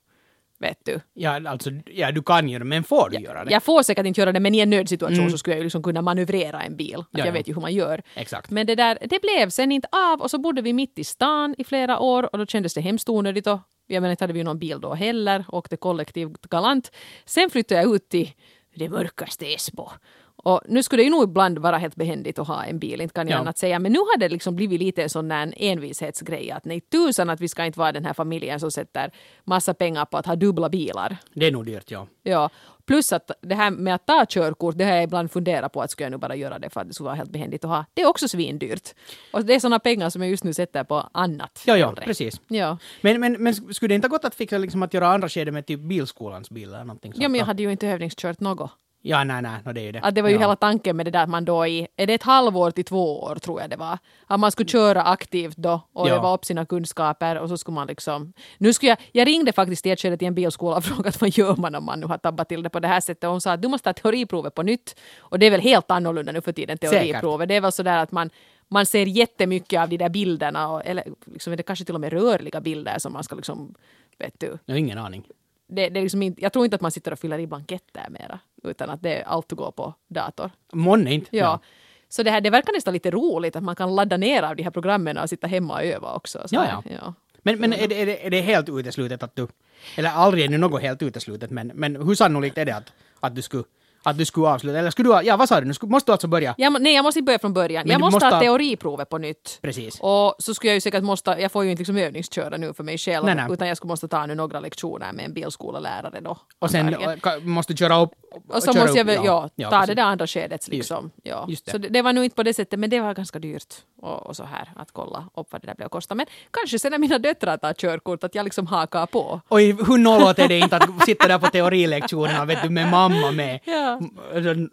Vet du. Ja, alltså, ja, du kan göra det, men får du göra det? Jag får säkert inte göra det, men i en nödsituation Mm. så skulle jag ju liksom kunna manövrera en bil. Att Ja, jag ja. vet ju hur man gör. Exakt. Men det där, det blev sen inte av och så bodde vi mitt i stan i flera år och då kändes det hemskt onödigt och jag menar inte hade vi någon bil då heller, åkte kollektivt galant. Sen flyttade jag ut till det mörkaste Esbo. Och nu skulle det ju nog ibland vara helt behändigt att ha en bil, inte kan jag Ja. annat säga. Men nu har det liksom blivit lite en sån där envishetsgrej att nej tusan att vi ska inte vara den här familjen som sätter massa pengar på att ha dubbla bilar. Det är nog dyrt, ja. Ja, plus att det här med att ta körkort, det har jag ibland funderat på att ska jag nu bara göra det för att det skulle vara helt behändigt att ha. Det är också svindyrt. Och det är sådana pengar som jag just nu sätter på annat. Ja, ja, precis. Ja. Men, men, men skulle det inte ha gått att fixa liksom att göra andra skede med typ bilskolans bil eller någonting sånt? ja, men jag hade ju inte övningskört något. Ja, nej, nej, no, det är ju det. Att det var ju ja. hela tanken med det där att man då i, är det ett halvår till två år tror jag det var, att man skulle köra aktivt då och Ja. öva upp sina kunskaper och så skulle man liksom, nu skulle jag, jag ringde faktiskt i ett skede till en bilskola och frågade vad gör man om man nu har tabbat till det på det här sättet och hon sa att du måste ha teoriprovet på nytt och det är väl helt annorlunda nu för tiden teoriprovet, det är väl sådär att man man ser jättemycket av de där bilderna, och, eller liksom, är det kanske till och med rörliga bilder som man ska liksom, vet du, Jag har ingen aning. det, det är liksom inte, jag tror inte att man sitter och fyller i blanketter mera, utan att det är allt går på dator. Månne inte. Ja. Så det, här, det verkar nästan lite roligt att man kan ladda ner av de här programmen och sitta hemma och öva också. Så Ja, här, ja. Men, men är, det, är, det, är det helt uteslutet att du... Eller aldrig är det något helt uteslutet, men, men hur sannolikt är det att, att, du skulle, att du skulle avsluta? Eller skulle du... Ja, vad sa du? Nu skulle, måste du alltså börja? Jag, nej, jag måste inte börja från början. Men jag måste, måste ha teoriprovet på nytt. Precis. Och så skulle jag ju säkert måste, jag får ju inte liksom övningsköra nu för mig själv, Nej, nej. utan jag skulle måste ta nu några lektioner med en bilskolalärare då. Och sen och, måste du köra upp... Och så köra måste jag upp, väl, ja, ta precis. det där andra skedet liksom. Ja. just det. Så det, det var nog inte på det sättet, men det var ganska dyrt. Och, och så här, att kolla upp vad det där blev att kosta. Men kanske sen när mina döttrar tar körkort, att jag liksom hakar på. Oj, hur nollåt är det inte att sitta där på teorilektionerna vet du, med mamma med? Ja. Nej,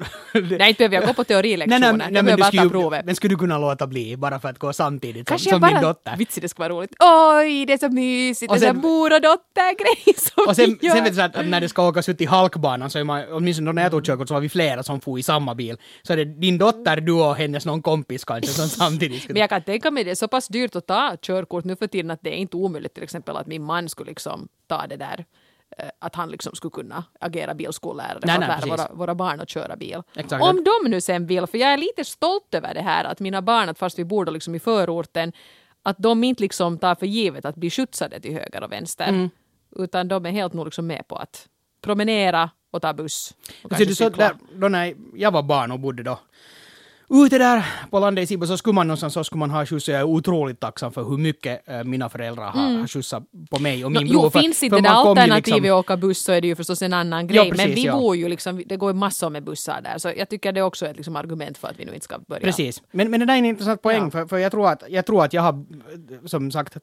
Nej, inte behöver jag gå på teorilektioner. nej, jag men, behöver du bara skulle, ta provet. men skulle du kunna låta bli bara för att gå samtidigt som, Kanske som jag bara... din dotter? Vitsi, det ska vara roligt. Oj, det är så mysigt. Och det är så sen- mor och dotter-grej som Och sen, vi gör. sen vet du att, när det ska åkas ut i halkbanan så är man, åtminstone då när jag tog körkort så var vi flera som for i samma bil. Så är det din dotter, du och hennes någon kompis kanske som samtidigt ska... Men jag kan tänka mig det är så pass dyrt att ta körkort nu för tiden att det är inte omöjligt till exempel att min man skulle liksom ta det där att han liksom skulle kunna agera bilskollärare Nej, för att nej, lära våra, våra barn att köra bil. Exakt. Om de nu sen vill, för jag är lite stolt över det här att mina barn, att fast vi bor då liksom i förorten, att de inte liksom tar för givet att bli skjutsade till höger och vänster. Mm. Utan de är helt nog liksom med på att promenera och ta buss. Och Så du, så där, då när jag var barn och bodde då ute där på landet i Sibbo så skulle man någonstans så skulle man ha skjuts och jag är otroligt tacksam för hur mycket mina föräldrar har, har skjutsat på mig och min Nå, bror. jo, för, finns inte det ju alternativet liksom- att åka buss så är det ju förstås en annan Ja, grej. men precis, vi ja. bor ju liksom, det går massor med bussar där. Så jag tycker det är också ett liksom argument för att vi nu inte ska börja. Precis. Men, men det där är en intressant poäng, Ja. för, för jag, tror att, jag tror att jag har, som sagt,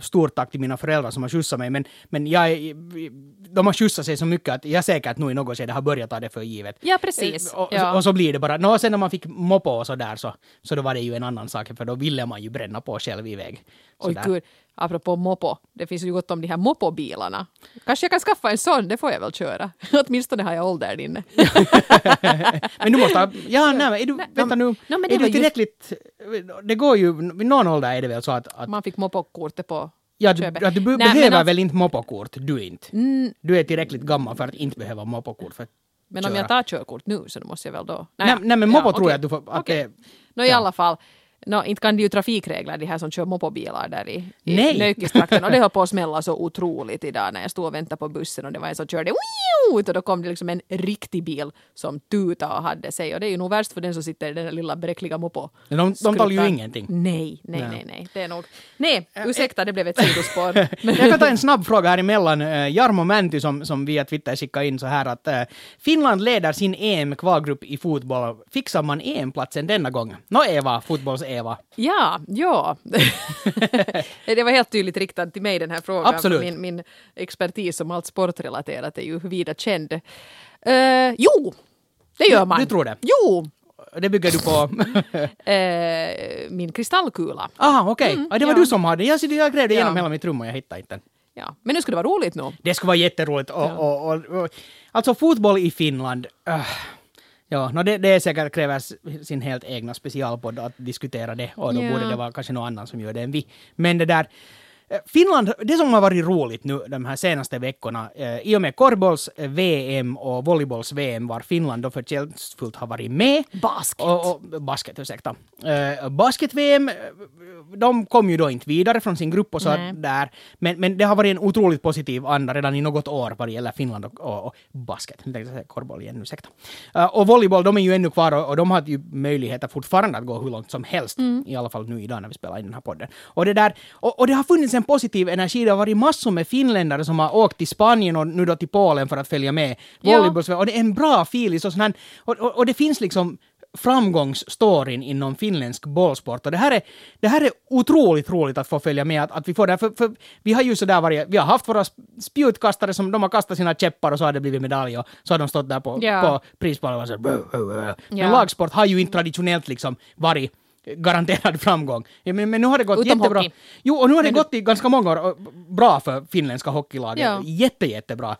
stort tack till mina föräldrar som har skjutsat mig, men, men jag, de har skjutsat sig så mycket att jag säkert nog i något skede har börjat ta det för givet. Ja, precis. Eh, Och, Ja. och så blir det bara. Nå, sen när man fick moppo och så där så, så då var det ju en annan sak, för då ville man ju bränna på själv iväg. Oj gud, apropå mopo. Det finns ju gott om de här mopobilarna. Kanske jag kan skaffa en sån, det får jag väl köra. Åtminstone har jag åldern inne. Men du måste ha, ja, nej, är du, Nej, vänta nu, no, men det är du just- tillräckligt, det går ju, vid någon ålder är det väl så att, att Man fick mopokortet på Ja, du, du be- Nej, behöver alltså- väl inte moppokort? Du inte. Mm, Du är tillräckligt gammal för att inte behöva moppokort för att men om köra. jag tar körkort nu så då måste jag väl då... Nej, nej men ja, moppo tror okej. jag att du får... Att Okej. det, Nå i Ja. alla fall, no, inte kan de ju trafikregler, de här som kör moppobilar där i, i Nej. Nökistrakten. Och det höll på att smälla så otroligt idag när jag stod och väntade på bussen och det var en som körde och då kom det liksom en riktig bil som tutade och hade sig. Och det är ju nog värst för den som sitter i den där lilla bräckliga moppo. de, de talar ju Skrutar. ingenting. Nej, nej, Nej. nej, nej. Det är nog... Nej, ursäkta, det blev ett sidospår. Jag kan ta en snabb fråga här emellan. Eh, Jarmo Mänty som, som via Twitter skickade in så här att eh, Finland leder sin EM-kvalgrupp i fotboll. Fixar man EM-platsen denna gången? Nå Eva, fotbolls-Eva. Ja, ja. det var helt tydligt riktat till mig den här frågan. Absolut. Min, min expertis som allt sportrelaterat är ju vida känd. Eh, jo, det gör Du- man. du tror det? Jo, Det bygger du på... eh, min kristallkula. Aha, okej. Ja, det var Mm, ja. du som hade. Jag, jag grävde igenom Ja. hela mitt rum och jag hittade inte den. Ja. Men nu ska det vara roligt nu. Det skulle vara jätteroligt. Och, och, och, och, alltså fotboll i Finland. Uh, ja, no, det, det är säkert kräver sin helt egna specialpodd att diskutera det. Och då Ja. borde det vara kanske någon annan som gör det än vi. Men det där... eh, Finland, det som har varit roligt nu de här senaste veckorna, eh, i och med korvbolls-VM och volleybolls-VM var Finland då förtjänstfullt har varit med. Basket. Och, och, basket, ursäkta. Uh, Basket-VM, eh, de kom ju då inte vidare från sin grupp och så Nej. där. Men, men det har varit en otroligt positiv anda redan i något år vad det gäller Finland och, och, och basket. Nu tänkte jag säga korvboll igen, ursäkta. Uh, och volleyboll, de är ju ännu kvar och, och de har ju möjligheter fortfarande att gå hur långt som helst. I alla fall nu idag när vi spelar in den här podden. Och det, där, och, och det har funnits en positiv energi. Det har varit massor med finländare som har åkt till Spanien och nu då till Polen för att följa med Ja. volleyboll. Och det är en bra feeling. Och, sån och, och, och det finns liksom framgångsstoryn inom finländsk bollsport. Och det här är, det här är otroligt roligt att få följa med. Att, att vi får det för, för vi har ju sådär varit, vi har haft våra sp- spjutkastare som de har kastat sina käppar och så har det blivit medalj och så har de stått där på, Ja. på prispallen och så här, "Bö, bö, bö." Men Ja. lagsport har ju inte traditionellt liksom varit garanterad framgång. Ja, men, men nu har det gått Utom jättebra. hockey. Jo, och nu har det Men du- gått i ganska många år bra för finländska hockeylaget. Ja. Jätte, jättebra.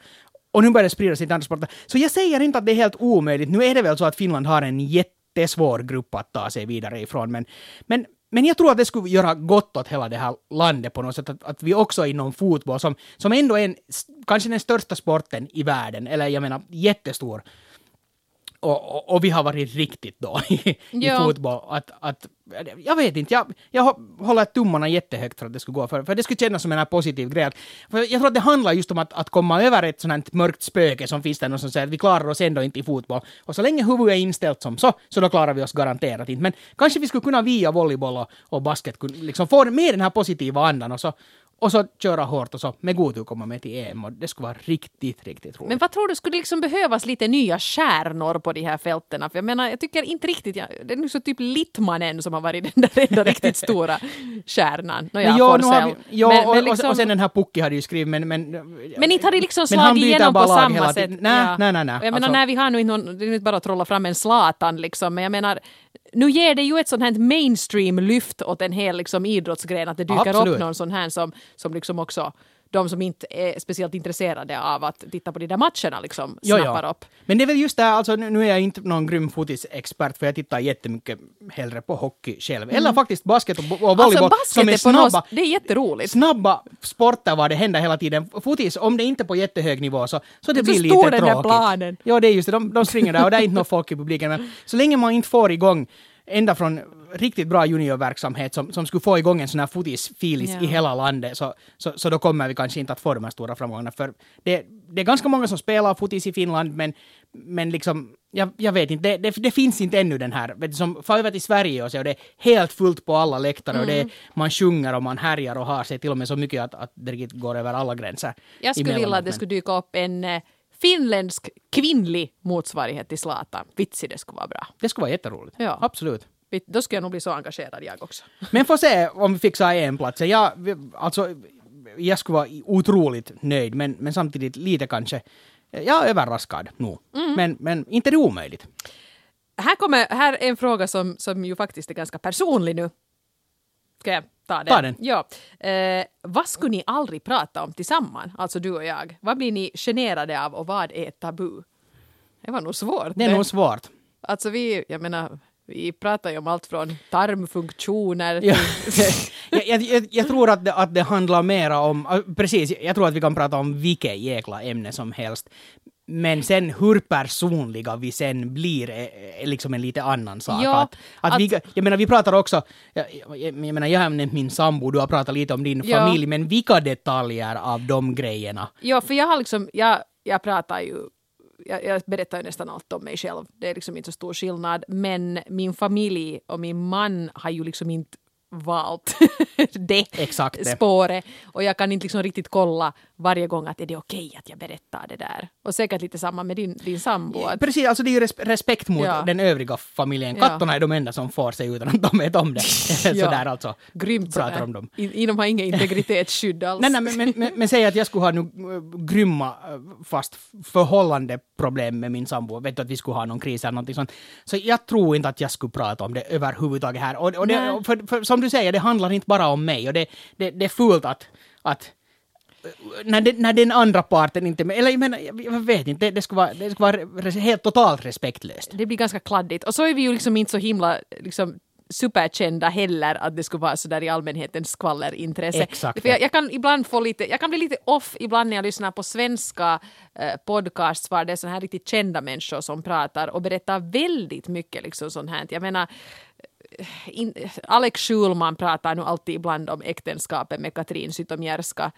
Och nu börjar det sprida sig till andra sporter. Så jag säger inte att det är helt omöjligt. Nu är det väl så att Finland har en jättesvår grupp att ta sig vidare ifrån. Men, men, men jag tror att det skulle göra gott åt hela det här landet på något sätt. Att, att vi också inom fotboll, som, som ändå är en, kanske den största sporten i världen, eller jag menar jättestor, och, och, vi har varit riktigt dåliga i, Ja. i fotboll. Att, att, jag vet inte, jag, jag hå- håller tummarna jättehögt för att det skulle gå, för, för det skulle kännas som en positiv grej. För jag tror att det handlar just om att, att komma över ett sånt mörkt spöke som finns där någon som säger att vi klarar oss ändå inte i fotboll. Och så länge huvudet är inställt som så, så då klarar vi oss garanterat inte. Men kanske vi skulle kunna via volleyboll och, och basket liksom få med den här positiva andan och så, och så köra hårt och så med god tur komma med till EM. Och det skulle vara riktigt, riktigt roligt. Men vad tror du, skulle liksom behövas lite nya stjärnor på de här fältena? För jag menar, jag tycker inte riktigt, jag, det är nu så typ Littmanen som har varit den där enda riktigt stora stjärnan. Nåja, Men jo, nu har vi, jo, Men- och, men liksom- och sen den här Pucki hade ju skrivit, men... Men, Men inte har det liksom slagit igenom på samma sätt. Nej, Ja. nej, nej, nej. Och jag menar, Alltså- nej, vi har nu inte någon, det är inte bara att trolla fram en Zlatan liksom, men jag menar, nu ger det ju ett sånt här mainstream-lyft åt en hel liksom, idrottsgren, att det dyker Absolut. upp någon sån här som, som liksom också de som inte är speciellt intresserade av att titta på de där matcherna liksom Jo, jo. snappar upp. Men det är väl just det här, alltså nu, är jag inte någon grym fotisexpert för jag tittar jättemycket hellre på hockey själv. Eller faktiskt basket och, och volleyboll Mm. Alltså basket som är är på något, snabba, det är jätteroligt. snabba sporter var det händer hela tiden. Fotis, om det inte är på jättehög nivå så, så det Så blir stor lite den där tråkigt. planen. Ja, det är just det. De, de springer där och det är inte något folk i publiken. Men så länge man inte får igång ända från riktigt bra juniorverksamhet som, som skulle få igång en sån här fotis-filis Ja. i hela landet så, så, så då kommer vi kanske inte att få de här stora framgångarna. För det, det är ganska många som spelar fotis i Finland men, men liksom, jag, jag vet inte, det, det, det finns inte ännu den här, vet du, som far över till Sverige och så och det är helt fullt på alla läktare och det Mm. är, man sjunger och man härjar och har sig till och med så mycket att, att det går över alla gränser. Jag skulle vilja att det skulle dyka upp en eh, finländsk kvinnlig motsvarighet till Zlatan. Vitsi, det skulle vara bra. Det skulle vara jätteroligt. Ja. Absolut. Då skulle jag nog bli så engagerad jag också. Men får se om vi fixar EM-platsen. Jag, alltså, jag skulle vara otroligt nöjd, men, men samtidigt lite kanske, jag är överraskad nu. Mm. Men, men inte det omöjligt. Här kommer här är en fråga som, som ju faktiskt är ganska personlig nu. Ska jag ta den? Ta den. Ja. Eh, vad skulle ni aldrig prata om tillsammans, alltså du och jag? Vad blir ni generade av och vad är tabu? Det var nog svårt. Det är nog svårt. Alltså vi, jag menar, Vi pratar ju om allt från tarmfunktioner till... jag, jag, jag, jag tror att det, att det handlar mera om, precis, jag tror att vi kan prata om vilket jäkla ämne som helst. Men sen hur personliga vi sen blir är, är liksom en lite annan sak. Ja, att, att, att- vi, jag menar, vi pratar också, jag, jag, jag menar, jag har nämnt min sambo, du har pratat lite om din Ja. familj, men vilka detaljer av de grejerna? Ja, för jag har liksom, jag, jag pratar ju jag, jag berättar ju nästan allt om mig själv. Det är liksom inte så stor skillnad. Men min familj och min man har ju liksom inte valt det Exakt det. spåret. Och jag kan inte liksom riktigt kolla varje gång att är det okej att jag berättar det där. Och säkert lite samma med din, din sambo. Att, Precis, alltså det är ju res- respekt mot Ja. den övriga familjen. Ja. Katterna är de enda som får sig utan att de vet om det. Sådär alltså. Grymt pratar om dem. In, de har inga integritetsskydd alls. Nej, nej, men, men, men, men säg att jag skulle ha nu äh, grymma, äh, fast förhållande problem med min sambo. Vet du att vi skulle ha någon kris eller någonting sånt. Så jag tror inte att jag skulle prata om det överhuvudtaget här. Och, och det, för, för, som du säger, det handlar inte bara om mig. Och det, det, det är fult att, att när, det, när den andra parten inte... Eller jag menar, jag, vet inte, det, det skulle vara, det skulle vara helt totalt respektlöst. det blir ganska kladdigt. Och så är vi ju liksom inte så himla liksom, superkända heller att det skulle vara så där i allmänhetens skvallerintresse. Exakt. För jag, jag kan ibland få lite, jag kan bli lite off ibland när jag lyssnar på svenska eh, podcasts var det är såna här riktigt kända människor som pratar och berättar väldigt mycket liksom sånt här. Jag menar in, Alex Schulman pratar nu alltid ibland om äktenskapet med Katrin Zytomierska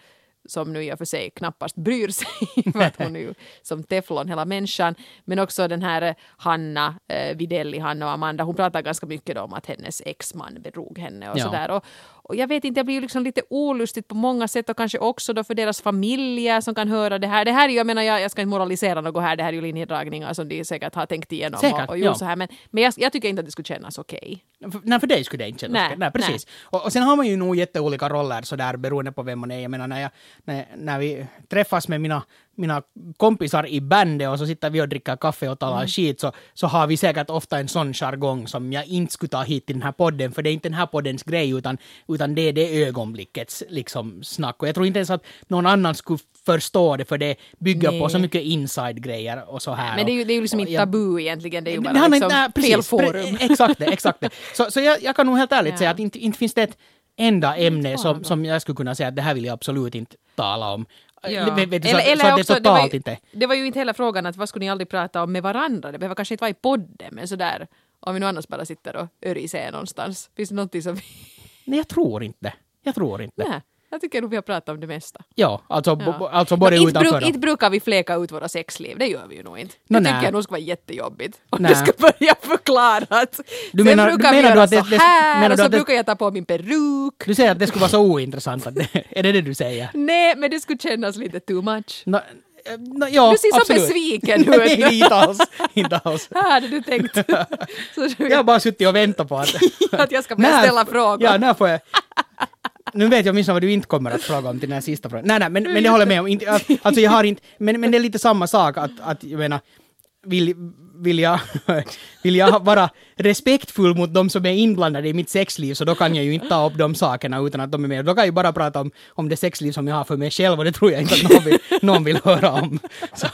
som nu i och för sig knappast bryr sig för att hon är ju som teflon hela människan. Men också den här eh, Hanna eh, Widelli, Hanna och Amanda, hon pratar ganska mycket om att hennes exman bedrog henne och Ja. sådär. Och, och jag vet inte, det blir ju liksom lite olustigt på många sätt och kanske också då för deras familjer som kan höra det här. Det här är ju, jag menar, jag, jag ska inte moralisera något här, det här är ju linjedragningar som de säkert har tänkt igenom Säkert, och, och ja. så här. Men, men jag, jag tycker inte att det skulle kännas okej. För- Nej, för dig skulle det inte kännas Nej, okej. Nej, precis. Och, och sen har man ju nog jätteolika roller sådär beroende på vem man är. Jag menar när, jag, när, när vi träffas med mina, mina kompisar i bandet och så sitter vi och dricker kaffe och talar skit så, så har vi säkert ofta en sån jargong som jag inte skulle ta hit till den här podden för det är inte den här poddens grej utan, utan det är det ögonblickets liksom snack. Och jag tror inte ens att någon annan skulle förstå det för det bygger på Nej. så mycket inside-grejer och så här. Men det är ju, det är ju liksom inte tabu egentligen, det är ju det bara handlar liksom inte- nej, fel precis, forum. pre- Exakt det, exakt det. Så, så jag, jag kan nog helt ärligt Ja. säga att inte, inte finns det ett enda ämne som, som jag skulle kunna säga att det här vill jag absolut inte tala om. Ja. Vet, vet du, Eller, så, eller så att det också, det, var ju, inte... det var ju inte hela frågan att vad skulle ni aldrig prata om med varandra? Det behöver kanske inte vara i podden, men sådär om vi nu annars bara sitter och öriser någonstans. Finns det någonting som vi... Nej, jag tror inte. Jag tror inte. Nej, jag tycker nog vi har pratat om det mesta. Ja, alltså, Ja. alltså både inte, utanför bruk, inte brukar vi fläka ut våra sexliv, det gör vi ju nog inte. Nå, det nej. tycker jag nog ska vara jättejobbigt. Om Nej. jag ska börja förklara att Du sen menar- brukar du vi menar du göra så det- här menar och du så att det- brukar jag ta på min peruk. Du säger att det skulle vara så ointressant. Är det det du säger? Nej, men det skulle kännas lite too much. Nå, eh, nå, ja, Du ser så absolut. besviken ut. Nej, inte alls. Inte alls. Här hade du tänkt. du, Jag har bara suttit och väntat på att... att jag ska börja ställa frågor. Ja, när får jag... Nu vet jag åtminstone vad du inte kommer att fråga om till den här sista frågan. Nej, nej, men, men det håller jag med om. Inte, alltså, alltså jag har inte... Men, men det är lite samma sak att, att jag menar... Vill, vill, jag, vill jag vara respektfull mot de som är inblandade i mitt sexliv så då kan jag ju inte ta upp de sakerna utan att de är med. Då kan jag ju bara prata om, om det sexliv som jag har för mig själv och det tror jag inte att någon vill, någon vill höra om. Så,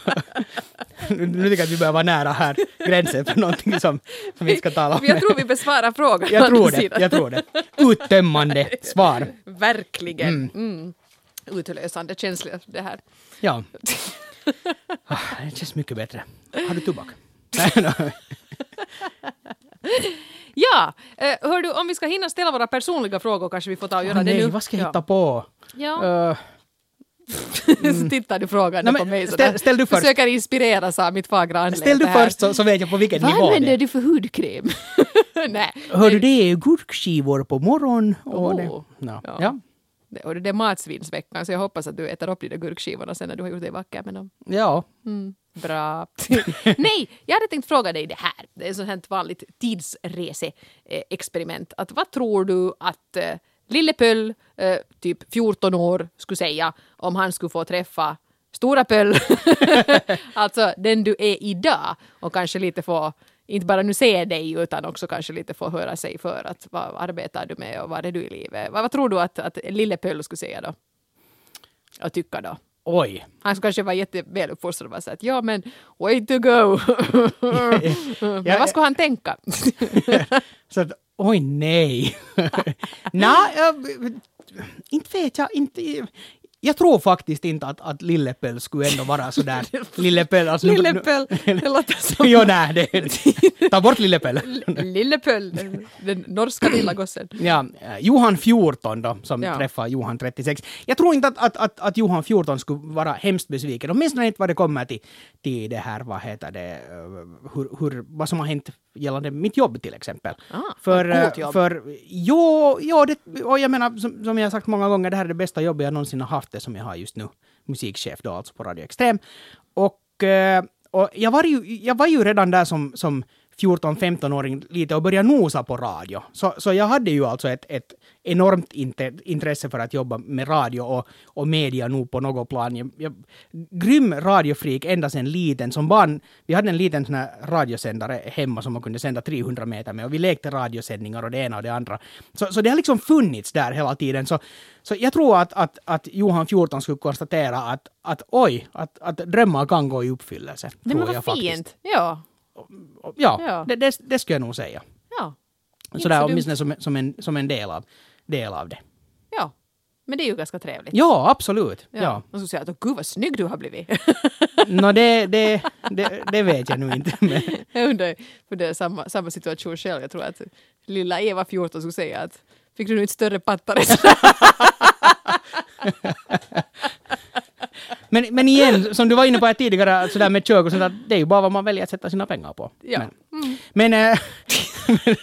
nu, tycker jag att vi börjar vara nära här gränsen för någonting som, som vi ska tala om. Jag tror vi besvarar frågan. Jag tror det, jag tror det. Uttömmande svar. Verkligen. Mm. Utlösande känsla det här. Ja. Ah, Det känns mycket bättre. Har du tobak? Ja, eh, hör du, om vi ska hinna ställa våra personliga frågor kanske vi får ta och göra Åh, det nej, nu. vad ska jag ja. hitta på? Ja. Uh, så tittar du frågande Nej, på mig ställ- sådär. ställ du först. Försöker inspireras av mitt fagra anlete ställ du först så, så vet jag på vilken Vad nivå det använder är. du för hudkräm? Nej. Hör du, det är gurkskivor på morgon. Och det, Oh. no. Ja. ja. Det- det är matsvinsveckan så jag hoppas att du äter upp de där gurkskivorna sen när du har gjort dig vacker med dem. ja. Mm, bra. Nej, jag hade tänkt fråga dig det här. Det är ett sånt här vanligt tidsreseexperiment. Att vad tror du att eh, Lille Pöll, eh, typ 14 år, skulle säga om han skulle få träffa Stora Pöll, alltså den du är idag och kanske lite få inte bara nu se dig utan också kanske lite få höra sig för att vad arbetar du med och vad är du i livet? Vad, vad tror du att, att Lille Pöll skulle säga då? Och tycka då? Oj. Han kanske vara jätteväluppfostrad och bara säga att ja men way to go. men Ja, vad skulle han tänka? Så att, oj nej. Nej, inte vet jag. Inte, jag tror faktiskt inte att, att Lillepöl skulle ändå vara sådär. Lillepöl, alltså... Lillepöl, det låter som jo, nej, det, ta bort Lillepöl. Lillepöl, den, den norska lilla gossen. Ja, eh, Johan 14 då, som Ja. träffar Johan 36. Jag tror inte att, att, att, att Johan 14 skulle vara hemskt besviken, åtminstone inte vad det kommer till, till det här, vad heter det, eh, hur, hur, vad som har hänt gällande mitt jobb till exempel. Ah, för, eh, jobb. för jo, jo det, och jag menar, som, som jag har sagt många gånger, det här är det bästa jobbet jag någonsin har haft, det som jag har just nu. Musikchef då, alltså på Radio Extrem. Och, eh, och jag, var ju, jag var ju redan där som, som 14-15-åring lite och började nosa på radio. Så, så jag hade ju alltså ett, ett enormt intresse för att jobba med radio och, och media nog på något plan. Jag, jag, grym radiofreak ända sedan liten. Som barn, vi hade en liten sån här radiosändare hemma som man kunde sända 300 meter med och vi lekte radiosändningar och det ena och det andra. Så, så det har liksom funnits där hela tiden. Så, så jag tror att, att, att Johan 14 skulle konstatera att, att oj, att, att drömmar kan gå i uppfyllelse. Men jag vad faktiskt. fint. Ja. Ja, Ja. Det, det, det skulle jag nog säga. Ja. Sådär så åtminstone som, som, en, som en del av, del av det. Ja. Men det är ju ganska trevligt. Ja, absolut. Ja. Ja. Man skulle säga att gud vad snygg du har blivit. Nå, det, det, det, det vet jag nu inte. Men, jag undrar, för det är samma, samma situation själv. Jag tror att lilla Eva 14 skulle säga att fick du nu inte större pattare? men, men igen, som du var inne på här tidigare, sådär med kök och sånt det är ju bara vad man väljer att sätta sina pengar på. Ja. Men, men, äh,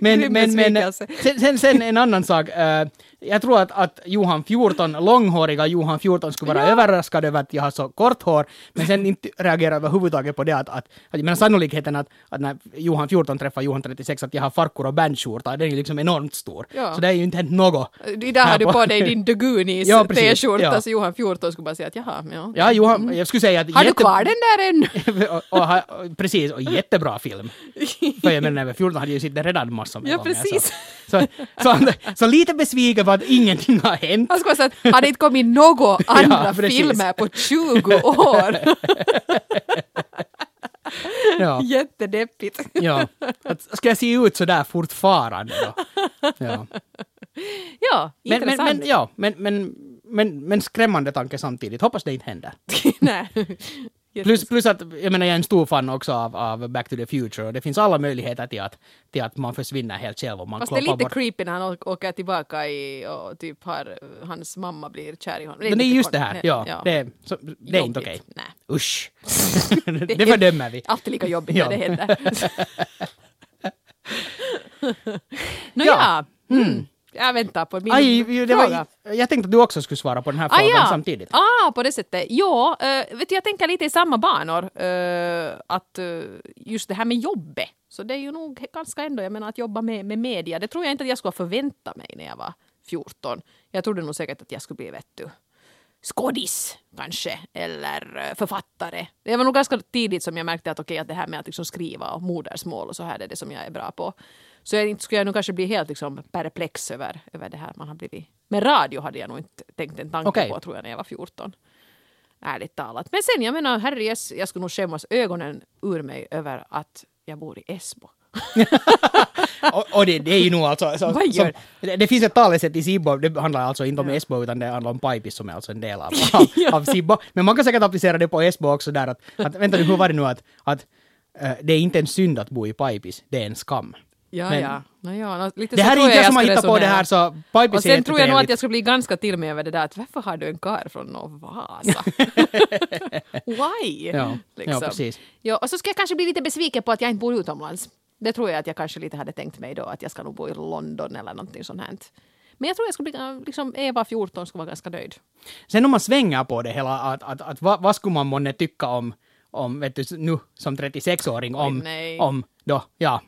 men, men, men sen, sen, sen en annan sak. äh, jag tror att, att Johan 14, långhåriga Johan 14 skulle vara överraskad över att jag har så kort hår, men sen inte reagera överhuvudtaget på det att, att, att menar sannolikheten att, att när Johan 14 träffar Johan 36 att jag har farkor och bandskjorta, den är ju liksom enormt stor. Ja. Så det är ju inte hänt något. Idag har du på- dig din The Goonies Ja, t-skjorta Ja. så Johan 14 skulle bara säga att jaha, ja. Ja, Johan, jag skulle säga att... Har du jätte- kvar den där än? och, och, och, precis, och jättebra film. För jag menar, när jag var 14 hade ju den redan massor med Ja, gånger, precis. Så, så, så, så lite besviken på att ingenting har hänt. Han skulle säga att har det inte kommit några andra precis. filmer på 20 år? Ja, Jättedeppigt. ja. Att, ska jag se ut så där fortfarande då? Ja. Ja, Men, men, intressant. men, ja, men, men, men, men skrämmande tanke samtidigt. Hoppas det inte händer. Nej. Plus, plus att jag menar jag är en stor fan också av, av Back to the Future och det finns alla möjligheter till att, till att man försvinner helt själv om man Fast det är lite bort. creepy när han åker tillbaka i, och typ har, hans mamma blir kär i honom. Men det är lite just det här, ja. Det, är- så, det är inte okej. Nej. Usch. det fördömer vi. Alltid lika jobbigt Ja. när det händer. Nå Ja. ja. Mm. Jag väntar på min Aj, det fråga. var, jag tänkte att du också skulle svara på den här Ah, frågan ja. samtidigt. Ah, på det sättet. Ja, eh, vet du, jag tänker lite i samma banor. eh, att eh, just det här med jobbet. Så det är ju nog ganska ändå, jag menar att jobba med, med media, det tror jag inte att jag skulle förvänta mig när jag var 14. Jag trodde nog säkert att jag skulle bli, vet du, skådis kanske, eller författare. Det var nog ganska tidigt som jag märkte att okej, att det här med att liksom skriva och modersmål och så här, det är det som jag är bra på. Så jag inte skulle jag nog kanske bli helt liksom perplex över, över det här man har blivit. Men radio hade jag nog inte tänkt en tanke Okej. på, tror jag, när jag var 14. Ärligt talat. Men sen, jag menar, herre, jag, skulle nog skämmas ögonen ur mig över att jag bor i Esbo. Och, och det, det är ju nog alltså... Så, gör- som, det, det finns ett talesätt i Sibbo, det handlar alltså inte om Esbo utan det handlar om Pipis som är alltså en del av, av, av Sibbo. Men man kan säkert applicera det på Esbo också där att, att vänta nu, hur var det nu att, att eh, det är inte en synd att bo i Pipis, det är en skam. Ja, Men- ja. No, ja lite Det så här är inte jag som har hittat på det här så Och sen tror jag nog att jag skulle bli ganska till mig över det där att varför har du en karl från nå Vasa? Why? Ja, ja, precis. Ja, och så ska jag kanske bli lite besviken på att jag inte bor utomlands. Det tror jag att jag kanske lite hade tänkt mig då, att jag ska nog bo i London eller någonting sånt här. Men jag tror jag skulle bli, äh, liksom Eva 14 skulle vara ganska nöjd. Sen om man svänger på det hela, att, att, att vad, vad skulle man månne tycka om, om vet du, nu som 36-åring om, Oj, om då, ja,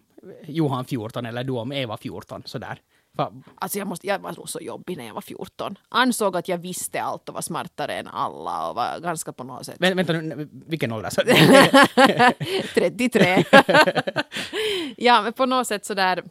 Johan 14 eller du om Eva 14 sådär. Va, Alltså jag, måste, jag var nog så jobbig när jag var 14. Ansåg att jag visste allt och var smartare än alla och var ganska på något sätt. vä- vänta nu, vilken ålder? Så- 33. ja, men på något sätt sådär,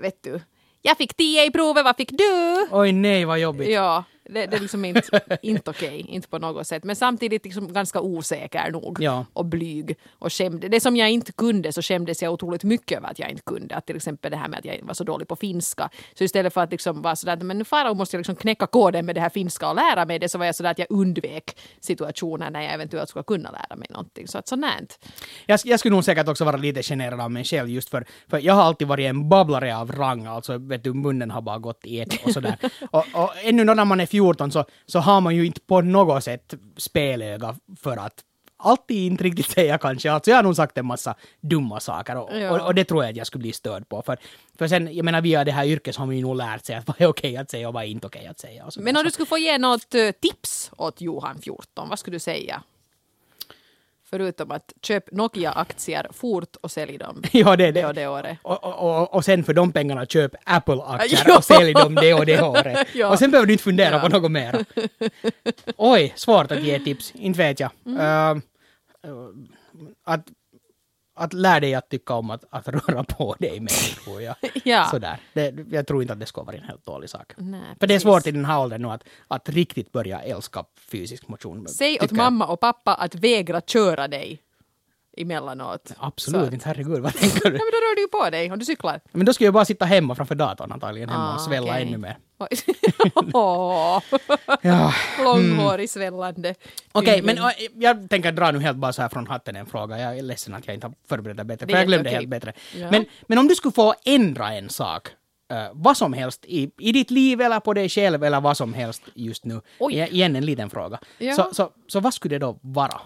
vet du. Jag fick 10 i provet, vad fick du? Oj nej vad jobbigt. Ja, Det, det är liksom inte, inte okej, okay, inte på något sätt. Men samtidigt liksom ganska osäker nog Ja. och blyg. Och skämde. Det som jag inte kunde så skämdes jag otroligt mycket över att jag inte kunde. Att till exempel det här med att jag var så dålig på finska. Så istället för att liksom vara sådär, men nu fara måste jag liksom knäcka koden med det här finska och lära mig det så var jag sådär att jag undvek situationer när jag eventuellt skulle kunna lära mig någonting. Så att sånt. Jag, jag skulle nog säkert också vara lite generad av mig själv just för, för jag har alltid varit en babblare av rang, alltså vet du, munnen har bara gått i ett och sådär. och, och ännu när man är 14 så, så har man ju inte på något sätt spelöga för att alltid inte riktigt säga kanske. Alltså jag har nog sagt en massa dumma saker och, Ja. och, och det tror jag att jag skulle bli störd på. För, för sen, jag menar via det här yrket har man ju nog lärt sig att vad är okej att säga och vad är inte okej att säga. Men om du skulle få ge något eh, tips åt Johan 14, vad skulle du säga? Förutom att köp Nokia-aktier fort och sälj dem Ja, det är det det. och det året. Och, och, och, och sen för de pengarna köp Apple-aktier och sälj dem det och det året. Ja. Och sen behöver du inte fundera Ja. på något mer. Oj, svårt att ge tips. Inte vet jag. Mm. Uh, att, att lära dig att tycka om att, att röra på dig mer, tror jag. Ja. Sådär. Det, jag tror inte att det ska vara en helt dålig sak. Nej, För det är precis. svårt i den här åldern nu att, att riktigt börja älska fysisk motion. Säg åt jag. mamma och pappa att vägra köra dig emellanåt. Absolut Så- inte, herregud, vad tänker du? Nej, men då rör du ju på dig om du cyklar. Men då ska jag bara sitta hemma framför datorn antagligen hemma Ah, och svälla okej. ännu mer. Ja. långhårig svällande. Okej, yngling. men jag tänker dra nu helt bara så här från hatten en fråga. Jag är ledsen att jag inte har förberett det bättre, för jag glömde okej. helt bättre. Ja. Men, men om du skulle få ändra en sak, äh, vad som helst i, i ditt liv eller på dig själv eller vad som helst just nu. Oj. Igen en liten fråga. Ja. Så, så, så vad skulle det då vara?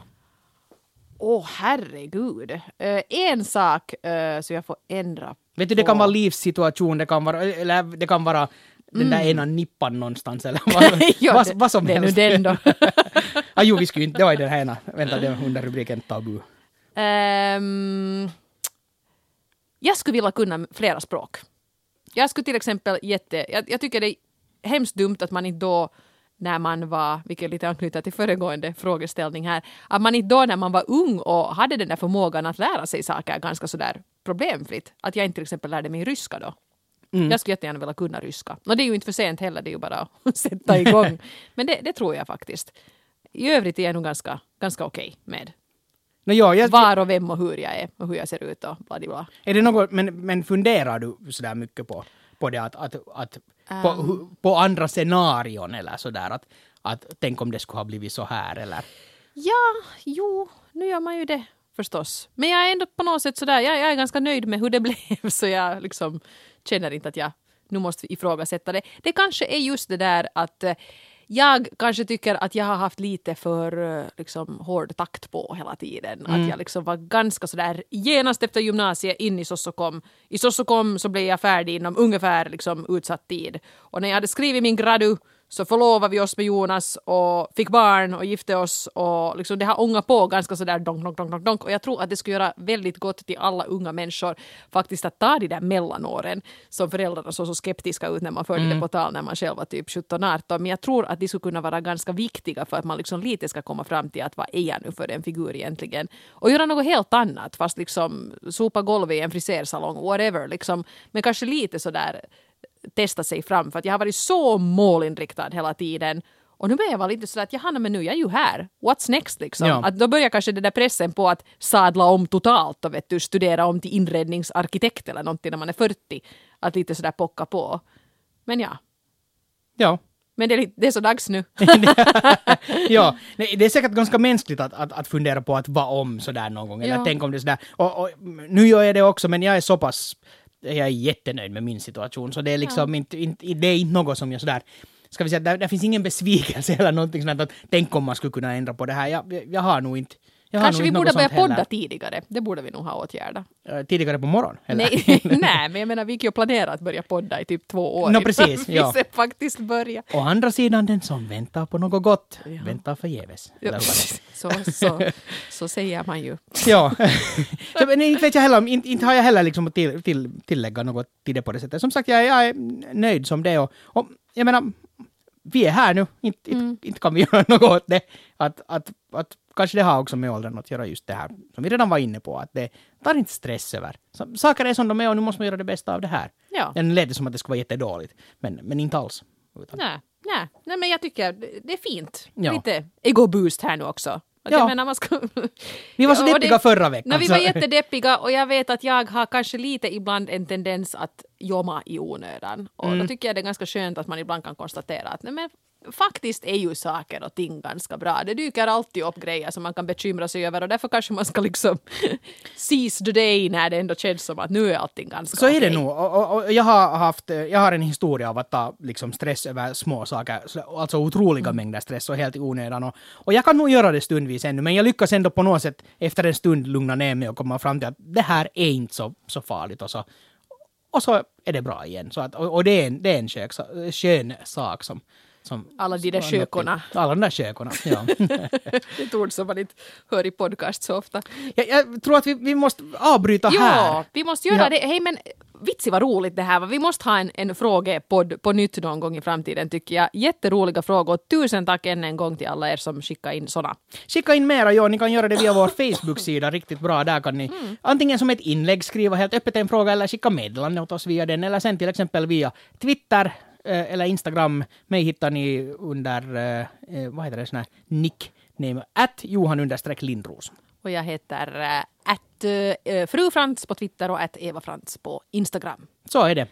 Åh herregud. Eh, en sak uh, så jag får ändra Vet du, det på. kan vara livssituation, det kan vara, eller det kan vara den där ena nippan någonstans eller vad, Mm. Ja, vad, det- vad som det är nu helst. den då. ah, jo, vi skulle inte, det var ju den här ena. Vänta, det var under rubriken tabu. Ehm, jag skulle vilja kunna flera språk. Jag skulle till exempel jätte... Jag, jag tycker det är hemskt dumt att man inte då när man var, vilket lite anknyter till föregående frågeställning här, att man inte då när man var ung och hade den där förmågan att lära sig saker ganska sådär problemfritt, att jag inte till exempel lärde mig ryska då. Jag skulle jättegärna vilja kunna ryska. Och det är ju inte för sent heller, det är ju bara att sätta igång. Men det, det tror jag faktiskt. I övrigt är jag nog ganska, ganska okej med No, ja, jag, var och vem och hur jag är och hur jag ser ut och bla bla. Är det något, men, men funderar du sådär mycket på, på det att, att, att på, Um. hu- på andra scenarion eller sådär att, att tänk om det skulle ha blivit så här eller? Ja, jo, nu gör man ju det förstås. Men jag är ändå på något sätt sådär, jag, jag är ganska nöjd med hur det blev så jag liksom känner inte att jag nu måste ifrågasätta det. Det kanske är just det där att eh, jag kanske tycker att jag har haft lite för eh, liksom, hård takt på hela tiden. Att jag liksom var ganska sådär genast efter gymnasiet in i Sossokom. I Sossokom så blev jag färdig inom ungefär liksom, utsatt tid. Och när jag hade skrivit min gradu så förlovade vi oss med Jonas och fick barn och gifte oss och liksom det har ångat på ganska sådär donk, donk, donk, donk. Och jag tror att det skulle göra väldigt gott till alla unga människor faktiskt att ta de där mellanåren som föräldrarna såg så skeptiska ut när man förde det på tal när man själv var typ 17-18. Men jag tror att de skulle kunna vara ganska viktiga för att man liksom lite ska komma fram till att vad är jag nu för en figur egentligen? Och göra något helt annat fast liksom sopa golvet i en frisersalong, whatever liksom. Men kanske lite sådär testa sig fram för att jag har varit så målinriktad hela tiden. Och nu börjar jag vara lite sådär att jaha, men nu är jag ju här. What's next liksom? Ja. Att då börjar kanske den där pressen på att sadla om totalt och vet du, studera om till inredningsarkitekt eller någonting när man är 40. Att lite sådär pocka på. Men ja, Ja. men det är, det är så dags nu. ja, nej, det är säkert ganska mänskligt att, att, att fundera på att vara om sådär någon gång. Eller Ja. tänk om det sådär. Och, och, nu gör jag det också, men jag är så pass... Jag är jättenöjd med min situation, så det är liksom inte, inte, det är inte något som jag sådär... Ska vi säga, där, där finns ingen besvikelse eller någonting sånt att tänk om man skulle kunna ändra på det här. Jag, jag, jag har nog inte... Jag Kanske vi borde börja sånt heller. podda tidigare. Det borde vi nog ha åtgärdat. Eh, Tidigare på morgonen? Nej, nej, men jag menar vi gick ju och planera att börja podda i typ två år. Innan precis, vi ja. sen faktiskt börja. Å andra sidan, den som väntar på något gott Ja. väntar förgäves. Ja, så, så, så säger man ju. Ja. så, men inte vet jag heller, inte, inte har jag heller liksom till, till, tillägga något till det på det sättet. Som sagt, jag, jag är nöjd som det och, och jag menar, vi är här nu, inte, Mm. inte, kan vi göra något åt det. Att, att, att kanske det har också med åldern att göra just det här som vi redan var inne på, att det tar inte stress över. Så, saker är som de är och nu måste man göra det bästa av det här. Ja. Det lät som att det skulle vara jättedåligt, men, men inte alls. Utan, Nej, Nej, nej, men jag tycker det- det är fint. Ja. Lite ego-boost här nu också. Att Ja. Jag menar, man ska... Vi var så Ja, deppiga förra veckan. Nej, vi så- var jättedeppiga och jag vet att jag har kanske lite ibland en tendens att jomma i onödan. Och Mm. då tycker jag det är ganska skönt att man ibland kan konstatera att nej, men faktiskt är ju saker och ting ganska bra. Det dyker alltid upp grejer som man kan bekymra sig över och därför kanske man ska liksom seize the day när det ändå känns som att nu är allting ganska Så är det nog. Och, och, och jag, har haft, jag har en historia av att ta liksom, stress över små saker, så- alltså otroliga mängder stress och helt i onödan. Och, och jag kan nog göra det stundvis ännu, men jag lyckas ändå på något sätt efter en stund lugna ner mig och komma fram till att det här är inte så, så farligt. Och så, och så är det bra igen. Så att, och, och det är en, det är en skön, skön sak som, som... Alla de där till- skökorna. Alla de där skökorna, ja. Det är ett ord som man inte hör i podcast så ofta. jag, jag tror att vi, vi måste avbryta Ja, här. vi måste göra Ja. det. Hej men vitsi vad roligt det här var. Vi måste ha en, en frågepodd på nytt någon gång i framtiden tycker jag. Jätteroliga frågor. Tusen tack än en gång till alla er som skickar in såna. Skicka in mera, ja, ni kan göra det via vår Facebook-sida, riktigt bra. Där kan ni antingen som ett inlägg skriva helt öppet en fråga eller skicka meddelande åt oss via den, eller sen till exempel via Twitter eller Instagram. Mig hittar ni under, eh, eh, vad heter det, sån här nickname, att Johan understreck Lindros. Och jag heter äh, att äh, frufrans på Twitter och att Eva Frans på Instagram. Så är det.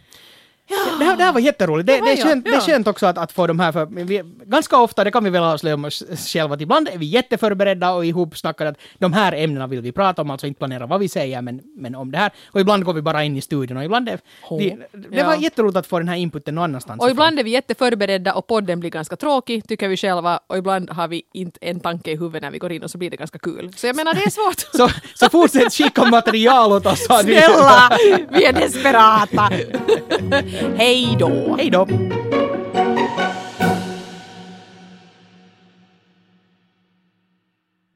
Det, här, det här var jätteroligt. Det, Det är skönt, det är skönt också att, att få de här, för vi, ganska ofta, det kan vi väl avslöja om oss själva, att ibland är vi jätteförberedda och ihopsnackade att de här ämnena vill vi prata om, alltså inte planera vad vi säger, men, men om det här. Och ibland går vi bara in i studion och ibland är, det, det var Ja. jätteroligt att få den här inputen någon annanstans Och ifrån. ibland är vi jätteförberedda och podden blir ganska tråkig, tycker vi själva. Och ibland har vi inte en tanke i huvudet när vi går in och så blir det ganska kul. Så jag menar, det är svårt. Så, så fortsätt skicka material åt oss. vi- Snälla, vi är desperata. Hej då! Hej då!